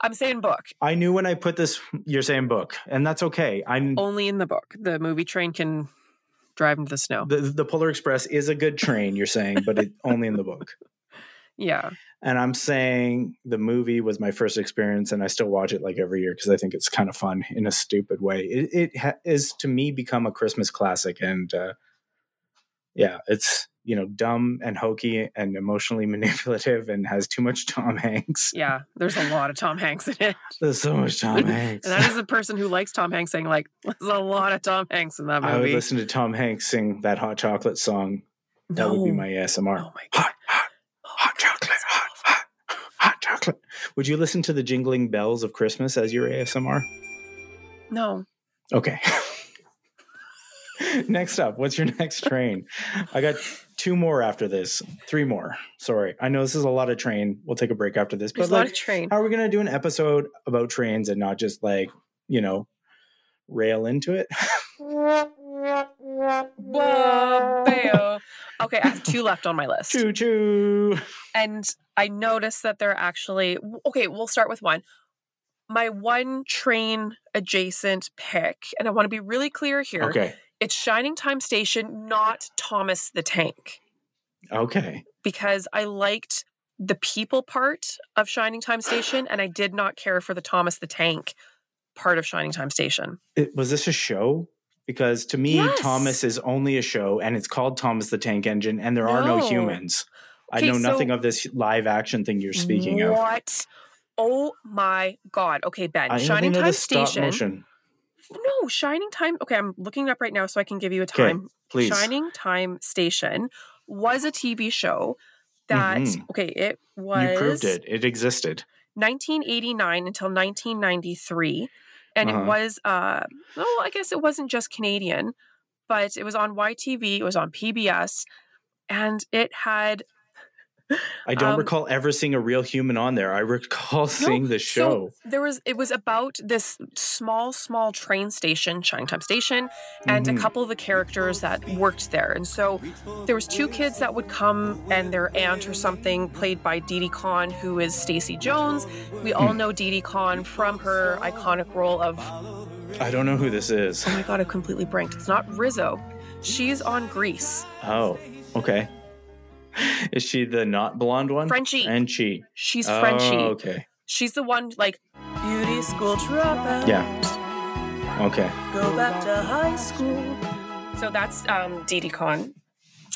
I'm saying book I knew when I put this. You're saying book, and that's okay. I'm only in the book. The movie train can drive into the snow. the the Polar Express is a good train. You're saying, but it only in the book. Yeah, And I'm saying the movie was my first experience, and I still watch it like every year because I think it's kind of fun in a stupid way. It, it ha- is to me become a Christmas classic, and uh, yeah, it's you know dumb and hokey and emotionally [LAUGHS] manipulative, and has too much Tom Hanks. yeah. There's a lot of Tom Hanks in it, [LAUGHS] There's so much Tom Hanks. and that is a person who likes Tom Hanks saying like, [LAUGHS] "There's a lot of Tom Hanks in that movie." I would listen to Tom Hanks sing that hot chocolate song. That would be my ASMR. Oh my god. hot, hot chocolate, hot, hot, hot chocolate. [LAUGHS] Would you listen to the jingling bells of Christmas as your ASMR? No. Okay. [LAUGHS] next up, what's your next train? I got two more after this. Three more. Sorry. I know this is a lot of train. We'll take a break after this. There's But a lot like, of train. how are we going to do an episode about trains and not just like, you know, rail into it? [LAUGHS] Whoa, okay, I have two left on my list. choo choo. And I noticed that they're actually okay, we'll start with one. My one train adjacent pick, and I want to be really clear here. Okay. It's Shining Time Station, not Thomas the Tank, Okay. because I liked the people part of Shining Time Station, and I did not care for the Thomas the Tank part of Shining Time Station. It, was this a show? Because to me, Yes. Thomas is only a show and it's called Thomas the Tank Engine and there are no No. humans. I Okay, know nothing of this live action thing you're speaking of. What? Oh my God. Okay, Ben. I Shining Time Station. motion. No, Shining Time. Okay, I'm looking it up right now so I can give you a Okay, time. please. Shining Time Station was a TV show that Mhm. okay, it was You proved it. It existed. 1989 until 1993 and Uh-huh. it was uh well, I guess it wasn't just Canadian, but it was on YTV, it was on PBS and it had I don't Um, recall ever seeing a real human on there. I recall [LAUGHS] seeing the show. So there was it was about this small, small train station, Shining Time Station, and Mhm. a couple of the characters that worked there. And so there was two kids that would come and their aunt or something, played by Didi Conn, who is Stacey Jones. We all Hmm. know Didi Conn from her iconic role of I don't know who this is. oh my god, I completely branked. It's not Rizzo. She's on Grease. Oh, okay. [LAUGHS] Is she the not blonde one? Frenchie. Frenchie. She's Frenchie. Oh, okay. She's the one like beauty school dropout. Yeah. Okay. go back to high school. So that's um Didi Conn.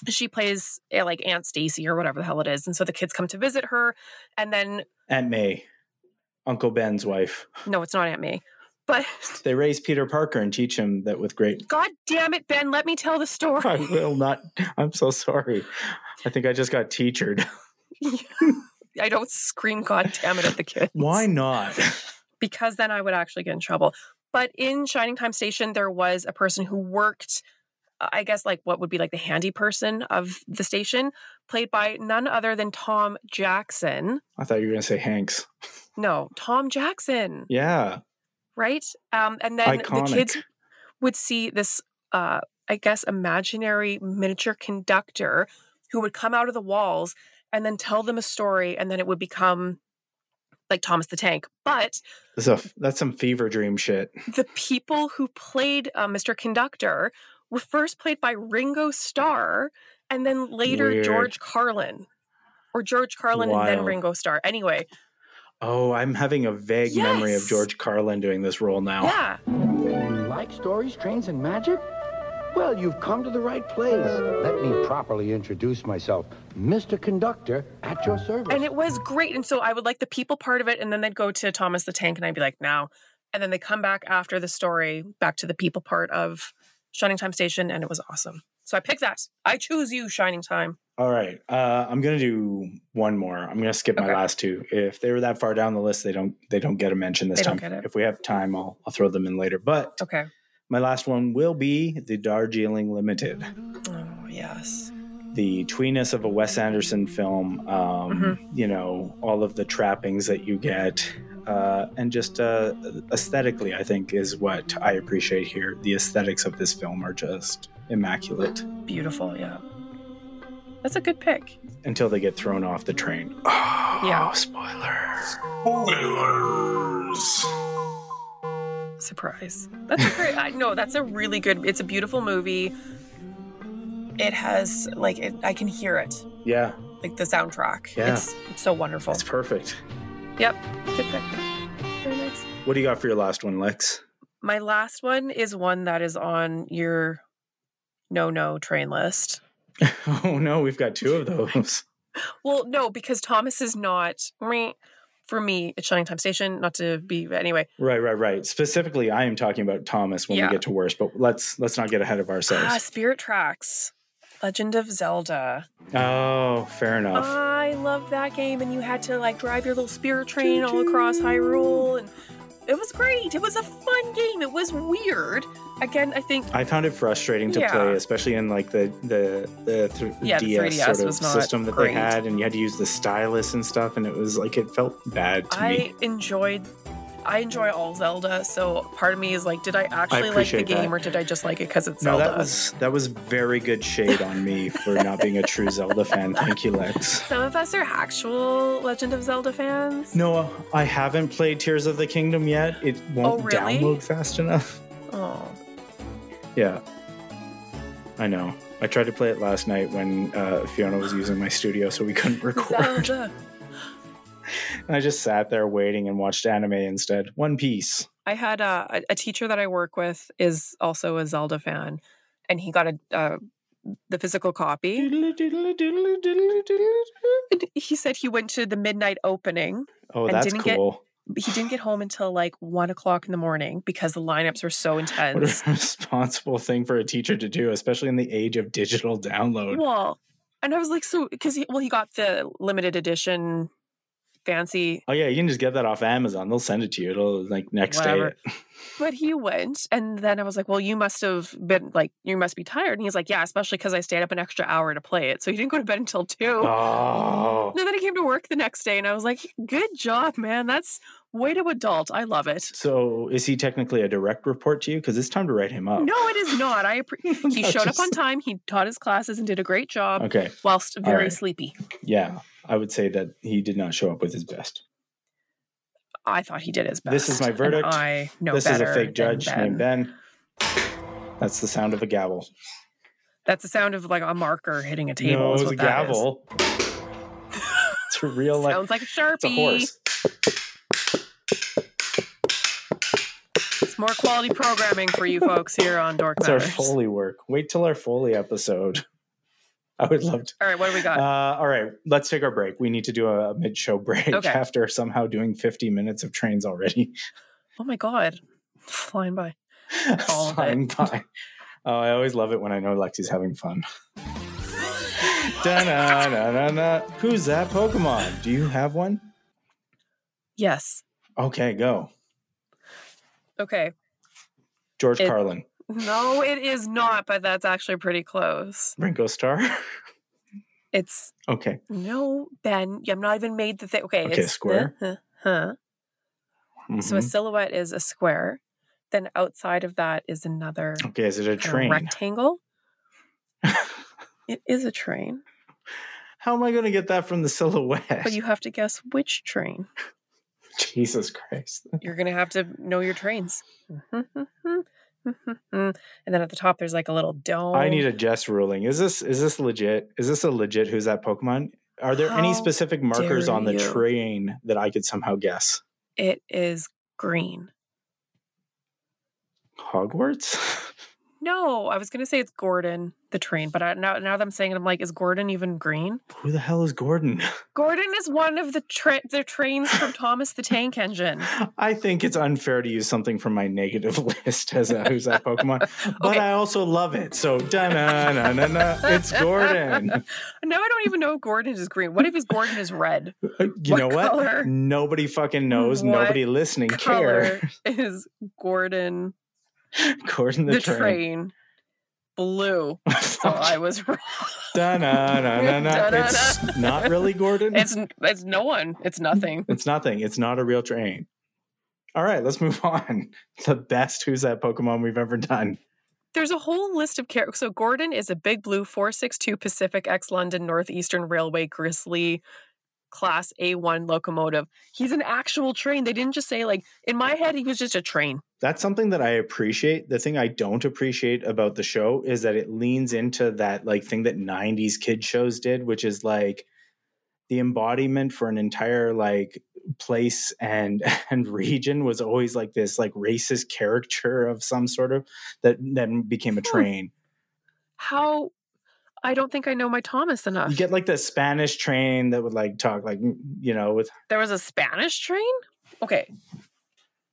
She plays uh, like Aunt Stacy or whatever the hell it is. And so the kids come to visit her. And then, Aunt May, Uncle Ben's wife. no, it's not Aunt May. But [LAUGHS] They raise Peter Parker and teach him that with great. God damn it, Ben, let me tell the story. I will not. I'm so sorry. I think I just got teachered. [LAUGHS] I don't scream God damn it at the kids. Why not? because then I would actually get in trouble. But in Shining Time Station, there was a person who worked, uh, I guess, like what would be like the handy person of the station, played by none other than Tom Jackson. I thought you were going to say Hanks. No, Tom Jackson, Yeah. Right? Um, and then the kids would see this, uh, I guess, imaginary miniature conductor who would come out of the walls and then tell them a story, and then it would become like Thomas the Tank. But That's, a, that's some fever dream shit. the people who played uh, Mr. Conductor were first played by Ringo Starr and then later Weird. George Carlin. Or George Carlin and then Ringo Starr. Anyway, Oh, I'm having a vague memory of George Carlin doing this role now. yeah. You like stories, trains, and magic? Well, you've come to the right place. Let me properly introduce myself. Mr. Conductor, at your service. And it was great. And so I would like the people part of it, and then they'd go to Thomas the Tank, and I'd be like, now. And then they come back after the story, back to the people part of Shining Time Station, and it was awesome. So I pick that. I choose you, Shining Time. All right. Uh, I'm gonna do one more. I'm gonna skip my Okay. last two. If they were that far down the list, they don't they don't get a mention this They time. don't get it. If we have time, I'll I'll throw them in later. But Okay. my last one will be the Darjeeling Limited, Oh, yes. the tweeness of a Wes Anderson film. Um, Mm-hmm. You know, all of the trappings that you get. uh, and just uh, aesthetically, I think is what I appreciate here. The aesthetics of this film are just immaculate Beautiful, yeah. That's a good pick. until they get thrown off the train. [SIGHS] Oh, yeah. Oh, spoiler! Spoilers. Surprise. That's a great. I know that's a really good. It's a beautiful movie. It has like it, I can hear it, Yeah, like the soundtrack. Yeah. It's, it's so wonderful. it's perfect. Yep. Good pick. Very nice. What do you got for your last one, Lex? My last one is one that is on your no no train list. [LAUGHS] Oh no, we've got two of those. [LAUGHS] Well, no, because Thomas is not. For me, it's Shining Time Station. Not to be anyway. right, right, right. Specifically, I am talking about Thomas when Yeah. we get to worse, but let's let's not get ahead of Ah, ourselves. Spirit Tracks, Legend of Zelda. Oh, fair enough. I love that game, and you had to like drive your little spirit train all across Hyrule, and it was great. It was a fun game. It was weird. Again, I think I found it frustrating to Yeah. play, especially in like the the the th- Yeah, the DS 3DS sort of system that great. they had, and you had to use the stylus and stuff, and it was like it felt bad to I me. enjoyed. I enjoy all Zelda, so part of me is like, did I actually like the game, that. or did I just like it because it's No, Zelda? that was that was very good shade on me for not being a true Zelda fan. Thank you, Lex. Some of us are actual Legend of Zelda fans. No, I haven't played Tears of the Kingdom yet. It won't Oh, really? download fast enough. Oh, Yeah, I know. I tried to play it last night when uh, Fiona was using my studio, so we couldn't record. Zelda. [LAUGHS] And I just sat there waiting and watched anime instead. One Piece. I had a, a- teacher that I work with is also a Zelda fan, and he got a uh, the physical copy. And he said he went to the midnight opening. Oh, And that's didn't get- cool. but He didn't get home until like one o'clock in the morning because the lineups were so intense. [LAUGHS] What a responsible thing for a teacher to do, especially in the age of digital download. Well, and I was like, so because he well he got the limited edition fancy, Oh yeah, you can just get that off Amazon. They'll send it to you. It'll like next Whatever. day. [LAUGHS] but he went, and then I was like, well, you must have been like you must be tired, and he's like, yeah, especially because I stayed up an extra hour to play it, so he didn't go to bed until two. Oh. And then he came to work the next day, and I was like, good job, man. That's way to adult. I love it. So is he technically a direct report to you? Because it's time to write him up. No, it is not. I appre- [LAUGHS] he showed up on time. He taught his classes and did a great job Okay. whilst very right. sleepy. Yeah. I would say that he did not show up with his best. I thought he did his best. This is my and verdict. I know this is a fake judge Ben. named Ben. That's the sound of a gavel. That's the sound of like a marker hitting a table. no, is it's a what that is. gavel. [LAUGHS] it's a real. Sounds like a sharpie. It's a horse. More quality programming for you folks here on Dork It's our Foley work. Wait till our Foley episode. [LAUGHS] I would love to. All right, what do we got? Uh, all right, let's take our break. We need to do a mid-show break Okay. [LAUGHS] after somehow doing 50 minutes of trains already. oh my god, [LAUGHS] flying by. All. Flying by. Oh, I always love it when I know Lexi's having fun. Da-na-na-na-na. Who's that Pokemon? Do you have one? Yes. Okay, go. Okay. George It- Carlin. No, it is not, but that's actually pretty close. Ringo Starr. It's okay. no Ben. I'm not even made the thing. Okay. Okay, it's square. Huh. huh. So a Mhm. silhouette is a square. Then outside of that is another Okay, is it a train? rectangle. [LAUGHS] it is a train, How am I going to get that from the silhouette? but you have to guess which train. [LAUGHS] Jesus Christ. [LAUGHS] You're gonna have to know your trains. and then at the top, there's like a little dome. I need a Jess ruling. Is this is this legit? Is this a legit who's that Pokemon? Are there any specific markers on the you. train that I could somehow guess? It is green. Hogwarts? [LAUGHS] No, I was gonna say it's Gordon, the train, but I, now now that I'm saying it, I'm like, is Gordon even green? Who the hell is Gordon? [LAUGHS] Gordon is one of the tra- the trains from Thomas the Tank Engine. [LAUGHS] I think it's unfair to use something from my negative [LAUGHS] list as a who's that Pokemon, but Okay. I also love it. So da na na na na. It's Gordon. Now I don't even know if Gordon is green. What if his Gordon is red? Uh, you What know what? color? Nobody fucking knows. What Nobody listening Color care. is Gordon [LAUGHS] Gordon the, [LAUGHS] the, train. train. Blue. So I was wrong. [LAUGHS] It's not really Gordon. It's it's no one. It's nothing. It's nothing. It's not a real train. All right, let's move on. The best Who's That Pokemon we've ever done. There's a whole list of characters. So Gordon is a Big Blue 462 Pacific X London Northeastern Railway Gresley Class A1 locomotive. He's an actual train. They didn't just say like in my head he was just a train. That's something that I appreciate. The thing I don't appreciate about the show is that it leans into that like thing that 90s kid shows did, which is like the embodiment for an entire like place and [LAUGHS] and region was always like this like racist caricature of some sort of that then became a train. How I don't think I know my Thomas enough. You get like the Spanish train that would like talk like you know with there was a Spanish train? Okay.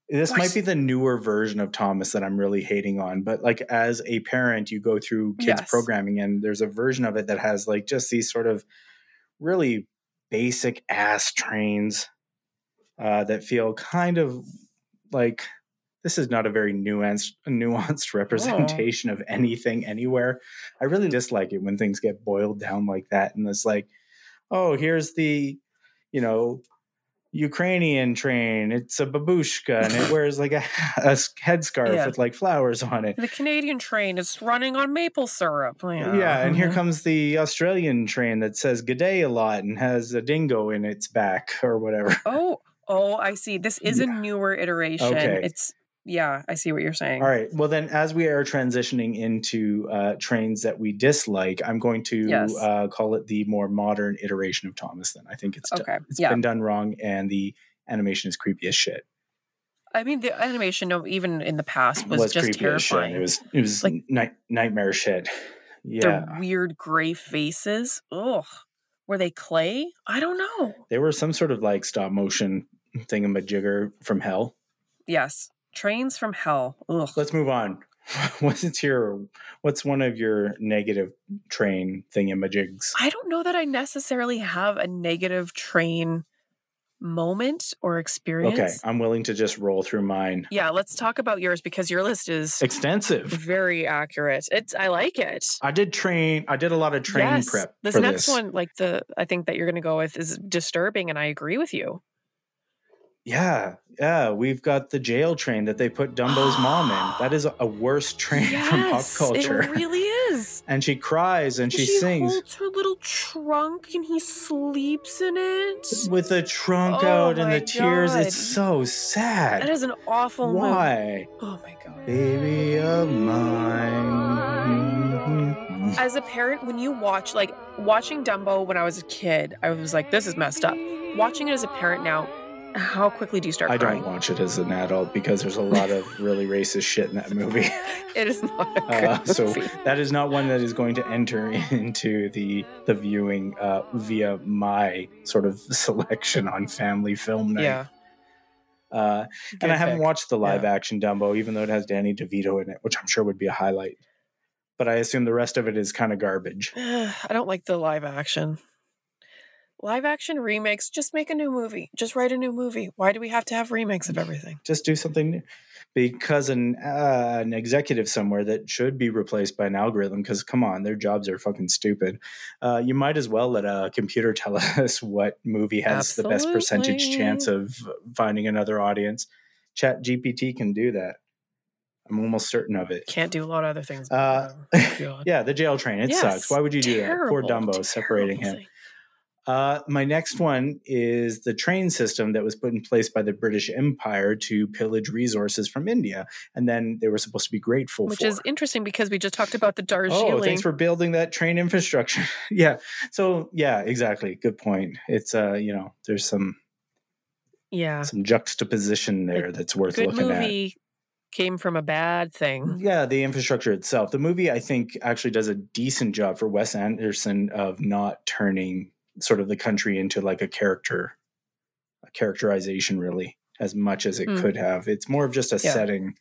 This What? might be the newer version of Thomas that I'm really hating on, but like as a parent, you go through kids Yes. programming and there's a version of it that has like just these sort of really basic ass trains uh, that feel kind of like this is not a very nuanced nuanced [LAUGHS] representation of anything anywhere. I really dislike it when things get boiled down like that and it's like, oh, here's the, you know, Ukrainian train. It's a babushka and it wears like a, a headscarf Yeah. with like flowers on it. The Canadian train is running on maple syrup. Yeah, Yeah, and here Mhm. comes the Australian train that says "G'day" a lot and has a dingo in its back or whatever. Oh, oh, I see. This is a newer iteration. Okay. It's yeah, I see what you're saying. All right. Well, then, as we are transitioning into uh, trains that we dislike, I'm going to Yes. uh, call it the more modern iteration of Thomas. Then I think it's Okay, it's yeah. been done wrong, and the animation is creepy as shit. I mean, the animation, even in the past, was, just creepy as shit. terrifying. It was it was Like- night, nightmare shit. Yeah, The weird gray faces. Ugh. Were they clay? I don't know. they were some sort of like stop motion thingamajigger from hell. Yes. Trains from hell. Ugh. Let's move on. [LAUGHS] What's your what's one of your negative train thingamajigs? I don't know that I necessarily have a negative train moment or experience. Okay, I'm willing to just roll through mine. Yeah, let's talk about yours because your list is Extensive. very accurate. It's I like it. I did train. I did a lot of train yes. prep. This next this. one, like the I think that you're gonna go with is disturbing and I agree with you. Yeah, yeah. We've got the jail train that they put Dumbo's mom in. That is a worse train [LAUGHS] from pop Yes, culture. It really is. and she cries and she, sings holds her little trunk and he sleeps in it. with the trunk Oh out and the tears. It's so sad. That is an awful movie. Why? Oh my god. Baby of mine. As a parent, when you watch like watching Dumbo when I was a kid, I was like, this is messed up. Watching it as a parent now, how quickly do you start I crying? don't watch it as an adult because there's a lot of really racist shit in that movie. [LAUGHS] It is not a good Uh, so that is not one that is going to enter [LAUGHS] into the the viewing uh, via my sort of [LAUGHS] selection on family film night. Yeah. Uh, Good and I haven't pick. watched the live action Dumbo, even though it has Danny DeVito in it, which I'm sure would be a highlight. But I assume the rest of it is kind of garbage. [SIGHS] I don't like the live action. Live action remakes, just make a new movie. Just write a new movie. Why do we have to have remakes of everything? Just do something new. Because an uh, an executive somewhere that should be replaced by an algorithm, because come on, their jobs are fucking stupid. Uh, you might as well let a computer [LAUGHS] tell us what movie has the best percentage chance of finding another audience. Chat GPT can do that. I'm almost certain of it. Can't do a lot of other things. Uh, [LAUGHS] yeah, the jail train. It Yes, sucks. Why would you do that? Poor terrible, Dumbo separating terrible him. Uh, my next one is the train system that was put in place by the British Empire to pillage resources from India, and then they were supposed to be grateful Which for. is interesting because we just talked about the Darjeeling. oh, thanks for building that train infrastructure. [LAUGHS] yeah. So yeah, exactly. Good point. It's uh, you know, there's some yeah. some juxtaposition there that's worth Good looking at. came from a bad thing. Yeah, the infrastructure itself. The movie, I think, actually does a decent job for Wes Anderson of not turning sort of the country into like a character, a characterization, really, as much as it Hmm. could have. It's more of just a Yeah. setting.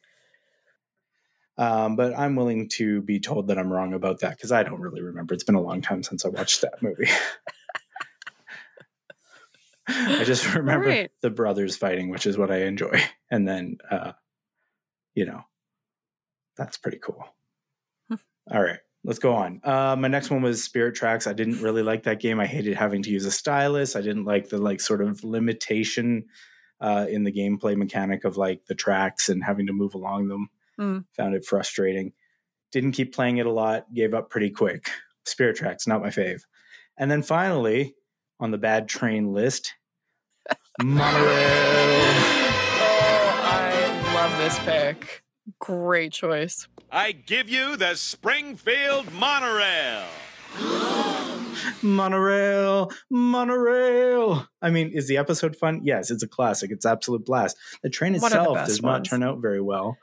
Um, but I'm willing to be told that I'm wrong about that because I don't really remember. It's been a long time since I watched that movie. [LAUGHS] I just [LAUGHS] remember right. the brothers fighting, which is what I enjoy. [LAUGHS] And then, uh, you know, that's pretty cool. All right, let's go on. Uh, my next one was Spirit Tracks. I didn't really like that game. I hated having to use a stylus. I didn't like the like sort of limitation uh, in the gameplay mechanic of like the tracks and having to move along them. Mm. Found it frustrating. Didn't keep playing it a lot. Gave up pretty quick. Spirit Tracks, not my fave. And then finally, on the bad train list, [LAUGHS] Monorail. Oh, I love this pick. Great choice. I give you the Springfield Monorail. [GASPS] Monorail, monorail. I mean, is the episode fun? Yes, it's a classic. It's absolute blast. The train One of the itself best does not ones. turn out very well,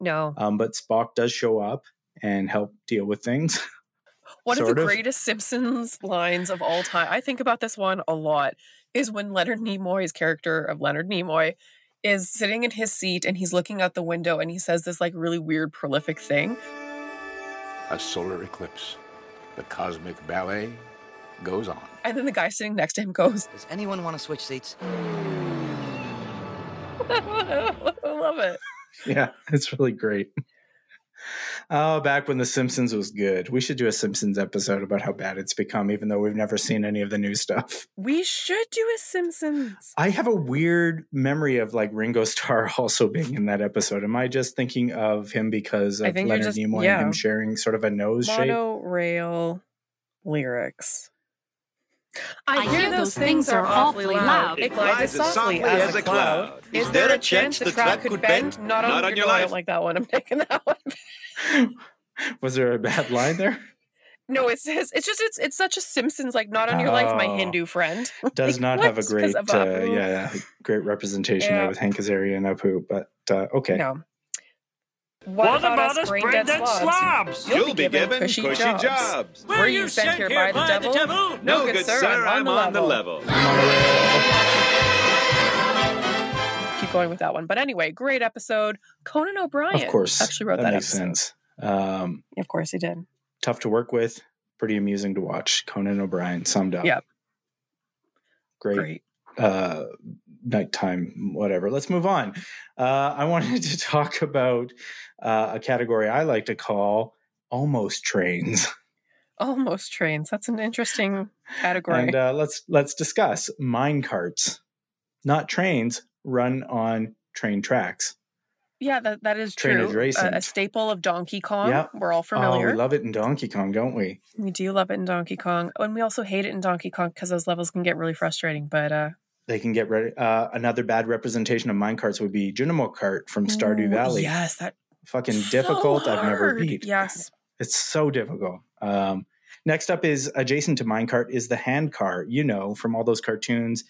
No. um, but Spock does show up and help deal with things. [LAUGHS] One of the of. greatest Simpsons lines of all time, I think about this one a lot, is when Leonard Nimoy's character of Leonard Nimoy is sitting in his seat and he's looking out the window and he says this like really weird prolific thing. A solar eclipse. The cosmic ballet goes on. And then the guy sitting next to him goes, Does anyone want to switch seats? [LAUGHS] I love it. yeah, it's really great. Oh, back when The Simpsons was good. We should do a Simpsons episode about how bad it's become, even though we've never seen any of the new stuff. We should do a Simpsons. I have a weird memory of like Ringo Starr [LAUGHS] also being in that episode. Am I just thinking of him because of Leonard just- Nimoy yeah. and him sharing sort of a nose shape? Monorail lyrics. I hear those things are awfully loud. It glides as softly as a cloud. Is there a chance the track could bend? Not on your your no, I don't like that one. I'm taking that one. [LAUGHS] Was there a bad line there? No, it says it's just it's it's such a Simpsons like not on your life, my Oh. Hindu friend. [LAUGHS] Does Like, not have a what? great, 'Cause of uh, Apu. yeah, great representation Yeah. there with Hank Azaria and Apu. But uh, okay, No. What, about, us brain dead slobs? You'll be given cushy jobs. Were you sent here by the devil? No, good sir, I'm on the level. Keep going with that one. But anyway, great episode. Conan O'Brien. of course, actually wrote that, makes episode. sense. Um, Of course he did. tough to work with, pretty amusing to watch. Conan O'Brien summed up. Yep. great, Great. uh nighttime whatever let's move on uh i wanted to [LAUGHS] talk about uh, a category i like to call almost trains [LAUGHS] Almost trains. That's an interesting category. and uh let's let's discuss mine carts not trains run on train tracks yeah, that, that is train true. A, a staple of Donkey Kong. Yep. We're all oh familiar. we love it in donkey kong don't we We do love it in Donkey Kong. And we also hate it in Donkey Kong because those levels can get really frustrating. But uh they can get ready uh another bad representation of mine carts would be Junimo Kart from stardew ooh, valley Yes, that fucking so difficult i've never beat Yes. It's so difficult. Um, next up is adjacent to minecart is the hand car. You know from all those cartoons.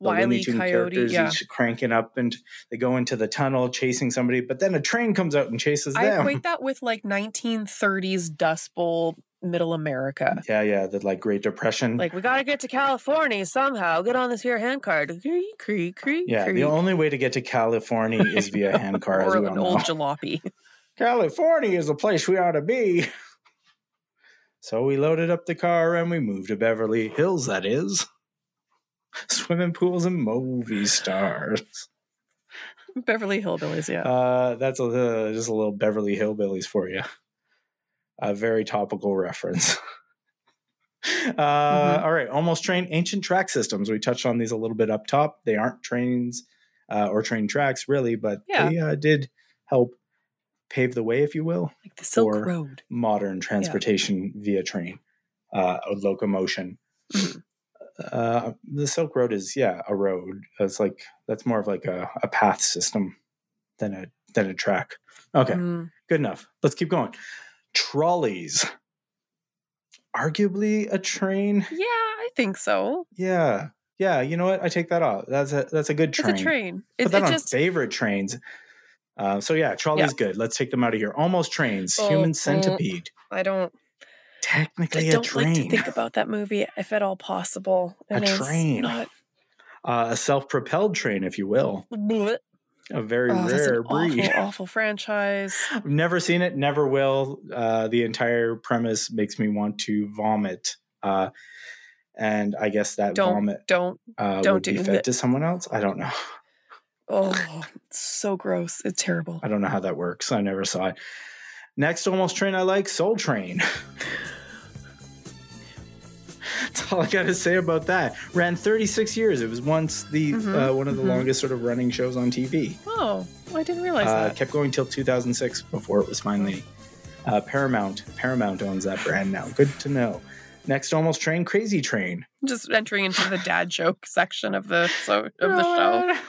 The. Tune Coyote, characters yeah. each cranking up and they go into the tunnel chasing somebody, but then a train comes out and chases I them. I equate that with like 1930s Dust Bowl middle America. yeah, yeah, the like Great Depression. Like, we got to get to California somehow. Get on this here handcart. Creak, creak, creak. yeah, creak. the only way to get to California is [LAUGHS] via hand car, as we an old jalopy. [LAUGHS] California is the place we ought to be. [LAUGHS] So we loaded up the car and we moved to Beverly Hills, that is. Swimming pools and movie stars. Beverly Hillbillies, yeah. Uh, that's a, uh, just a little Beverly Hillbillies for you. A very topical reference. [LAUGHS] uh, all right, almost train ancient track systems. We touched on these a little bit up top. They aren't trains uh, or train tracks, really, but Yeah. they uh, did help pave the way, if you will, like the Silk for Road. modern transportation via train uh, or locomotion. Mm-hmm. Uh, the Silk Road is yeah a road. It's like that's more of like a, a path system than a than a track. Okay, Mm. good enough. Let's keep going. Trolleys, arguably a train. Yeah, I think so. Yeah, yeah. You know what? I take that off. That's a that's a good train. It's a train. Put It, that it on just favorite trains. Uh, so yeah, trolley's good. Let's take them out of here. Almost trains. Oh, Human centipede. I don't. Technically I a don't train. like to think about that movie if at all possible. A train. Not, uh, a self-propelled train, if you will. Blech. A very Oh, that's rare an breed. Awful, [LAUGHS] awful franchise. I've never seen it, never will. Uh, the entire premise makes me want to vomit. Uh, and I guess that Don't vomit don't uh, don't would be do fed that. to someone else. I don't know. [LAUGHS] Oh, it's so gross. It's terrible. I don't know how that works. I never saw it. Next almost train I like, Soul Train. [LAUGHS] That's all I got to say about that. Ran 36 years. It was once the Mhm, uh, one of the mhm. longest sort of running shows on TV. Oh, I didn't realize Uh, that. kept going till 2006 before it was finally uh, Paramount. Paramount owns that brand now. Good to know. Next, almost train Crazy Train. Just entering into the dad [LAUGHS] joke section of the so of the show. [LAUGHS]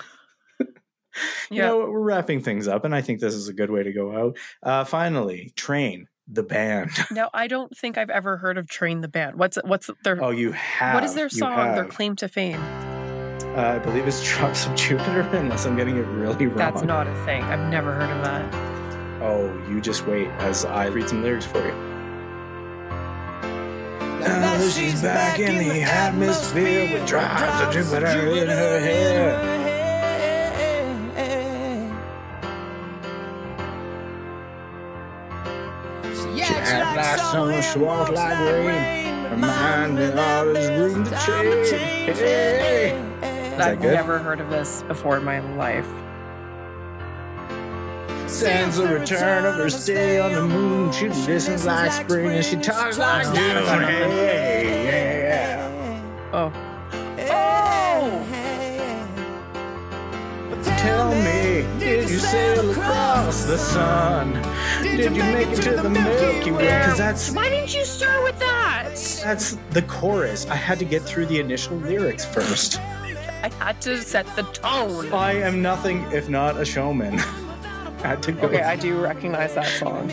You know, we're wrapping things up, and I think this is a good way to go out. Uh, finally, Train the band. [LAUGHS] Now, I don't think I've ever heard of Train the Band. What's what's their Oh, you have. what is their song? Their claim to fame? Uh, I believe it's Drops of Jupiter, [LAUGHS] unless I'm getting it really wrong. That's not a thing. I've never heard of that. Oh, you just wait as I read some lyrics for you. Now that she's back in the atmosphere with drops of Jupiter in her hair. Like summer, she walks like rain. Remind me all there's room to change. Hey. Is I've never heard of this before in my life. Sends the return of her stay on the moon. She listens like spring and she talks like June. Hey, yeah. Oh. oh. Tell me, did you sail across the sun? Did you make it to the Milky Way? Because that's Why didn't you start with that? that's the chorus. I had to get through the initial lyrics first. I had to set the tone. I am nothing if not a showman. [LAUGHS] had to go. Okay, I do recognize that song.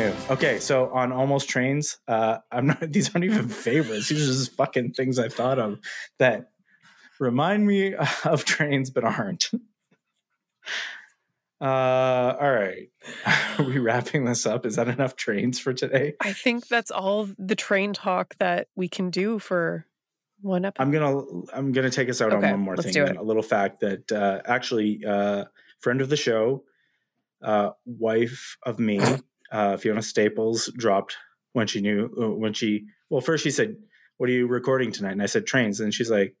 Knew. Okay, so on almost trains, uh, I'm not. [LAUGHS] These aren't even favorites. These are just fucking things I thought of that remind me [LAUGHS] of trains, but aren't. [LAUGHS] Uh, all right. Are we wrapping this up? Is that enough trains for today? I think that's all the train talk that we can do for one episode. I'm gonna I'm gonna take us out Okay, on one more let's thing. do it. A little fact that uh, actually, uh, friend of the show, uh, wife of me, uh, Fiona Staples dropped when she knew uh, when she well first she said, "What are you recording tonight?" And I said, "Trains," and she's like,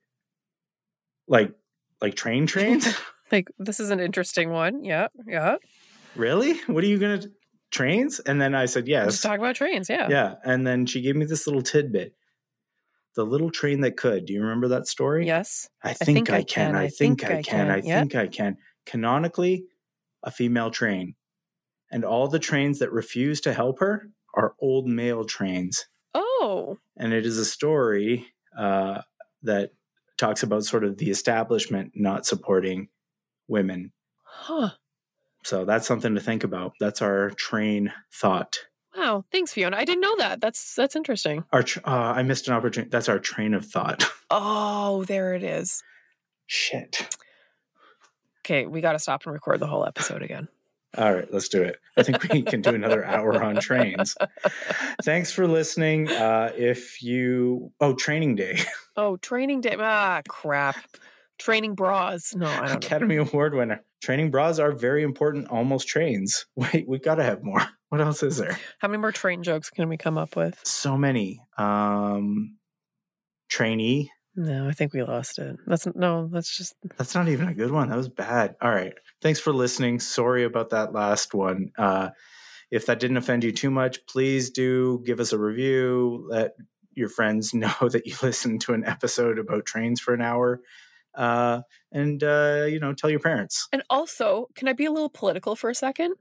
"Like like train trains? [LAUGHS] Like this is an interesting one. Yeah, yeah. really? What are you gonna trains?" And then I said, "Yes." Just talk about trains. Yeah. Yeah, and then she gave me this little tidbit. The little train that could. Do you remember that story? Yes. I think, I, can. I think I can. I think I can. Canonically, a female train. And all the trains that refuse to help her are old male trains. Oh. And it is a story uh, that talks about sort of the establishment not supporting women. Huh. So that's something to think about. That's our train thought. Wow. Thanks, Fiona. I didn't know that. That's that's interesting. Our tr- uh, I missed an opportunity. That's our train of thought. [LAUGHS] Oh, there it is. Shit. Okay, we got to stop and record the whole episode again. All right, let's do it. I think we can do another hour on trains. Thanks for listening. Uh, if you, oh, training day, [LAUGHS] Oh, training day. Ah, crap. Training bras. No, I don't know. Academy Award winner. Training bras are very important, almost trains. [LAUGHS] Wait, we got to have more. What else is there? How many more train jokes can we come up with? So many. Um, trainee. No, I think we lost it. That's no, that's just That's not even a good one. That was bad. All right. Thanks for listening. Sorry about that last one. Uh, if that didn't offend you too much, please do give us a review. Let your friends [LAUGHS] know that you listened to an episode about trains for an hour. Uh, and, uh, you know, tell your parents. And also, can I be a little political for a second?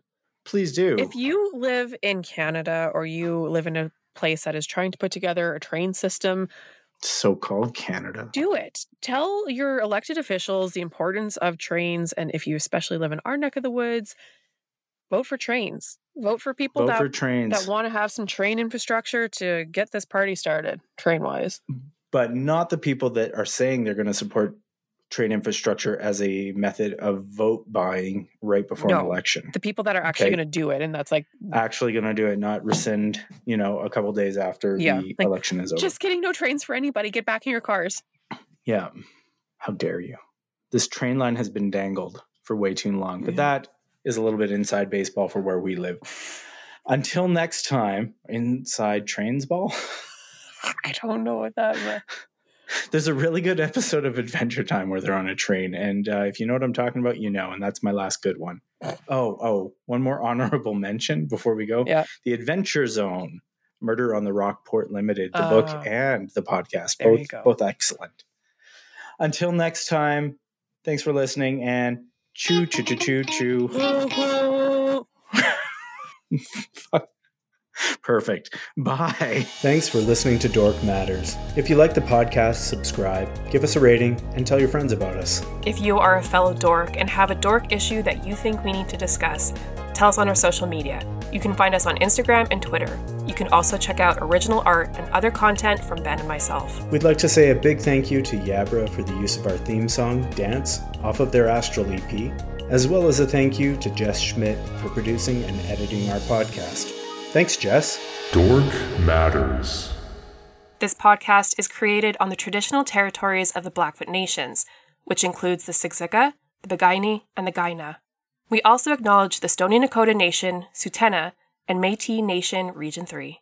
Please do. If you live in Canada or you live in a place that is trying to put together a train system, so called Canada. do it. Tell your elected officials the importance of trains. And if you especially live in our neck of the woods, vote for trains. Vote for people Vote that, for that want to have some train infrastructure to get this party started, train wise. but not the people that are saying they're going to support train infrastructure as a method of vote buying right before an election. The people that are actually Okay. going to do it. And that's like, actually going to do it, not rescind, you know, a couple days after Yeah, the like, election is over. just kidding. No trains for anybody. Get back in your cars. yeah. How dare you? This train line has been dangled for way too long, but that is a little bit inside baseball for where we live. Until next time, inside trains ball. [LAUGHS] I don't know what that meant. [LAUGHS] [LAUGHS] There's a really good episode of Adventure Time where they're on a train, and uh, if you know what I'm talking about, you know, and that's my last good one. Oh, oh, one more honorable [LAUGHS] mention before we go. Yeah. The Adventure Zone, Murder on the Rockport Limited, the book Oh. and the podcast. There Both both excellent. Until next time, thanks for listening and choo choo choo choo choo. [LAUGHS] [LAUGHS] Perfect. Bye. Thanks for listening to Dork Matters. If you like the podcast, subscribe, give us a rating, and tell your friends about us. If you are a fellow dork and have a dork issue that you think we need to discuss, tell us on our social media. You can find us on Instagram and Twitter. You can also check out original art and other content from Ben and myself. We'd like to say a big thank you to Yabra for the use of our theme song, Dance, off of their Astral EP, as well as a thank you to Jess Schmidt for producing and editing our podcast. Thanks, Jess. Dork Matters. This podcast is created on the traditional territories of the Blackfoot Nations, which includes the Siksika, the Piikani, and the Kainai. We also acknowledge the Stoney Nakota Nation, Tsuut'ina, and Métis Nation Region 3.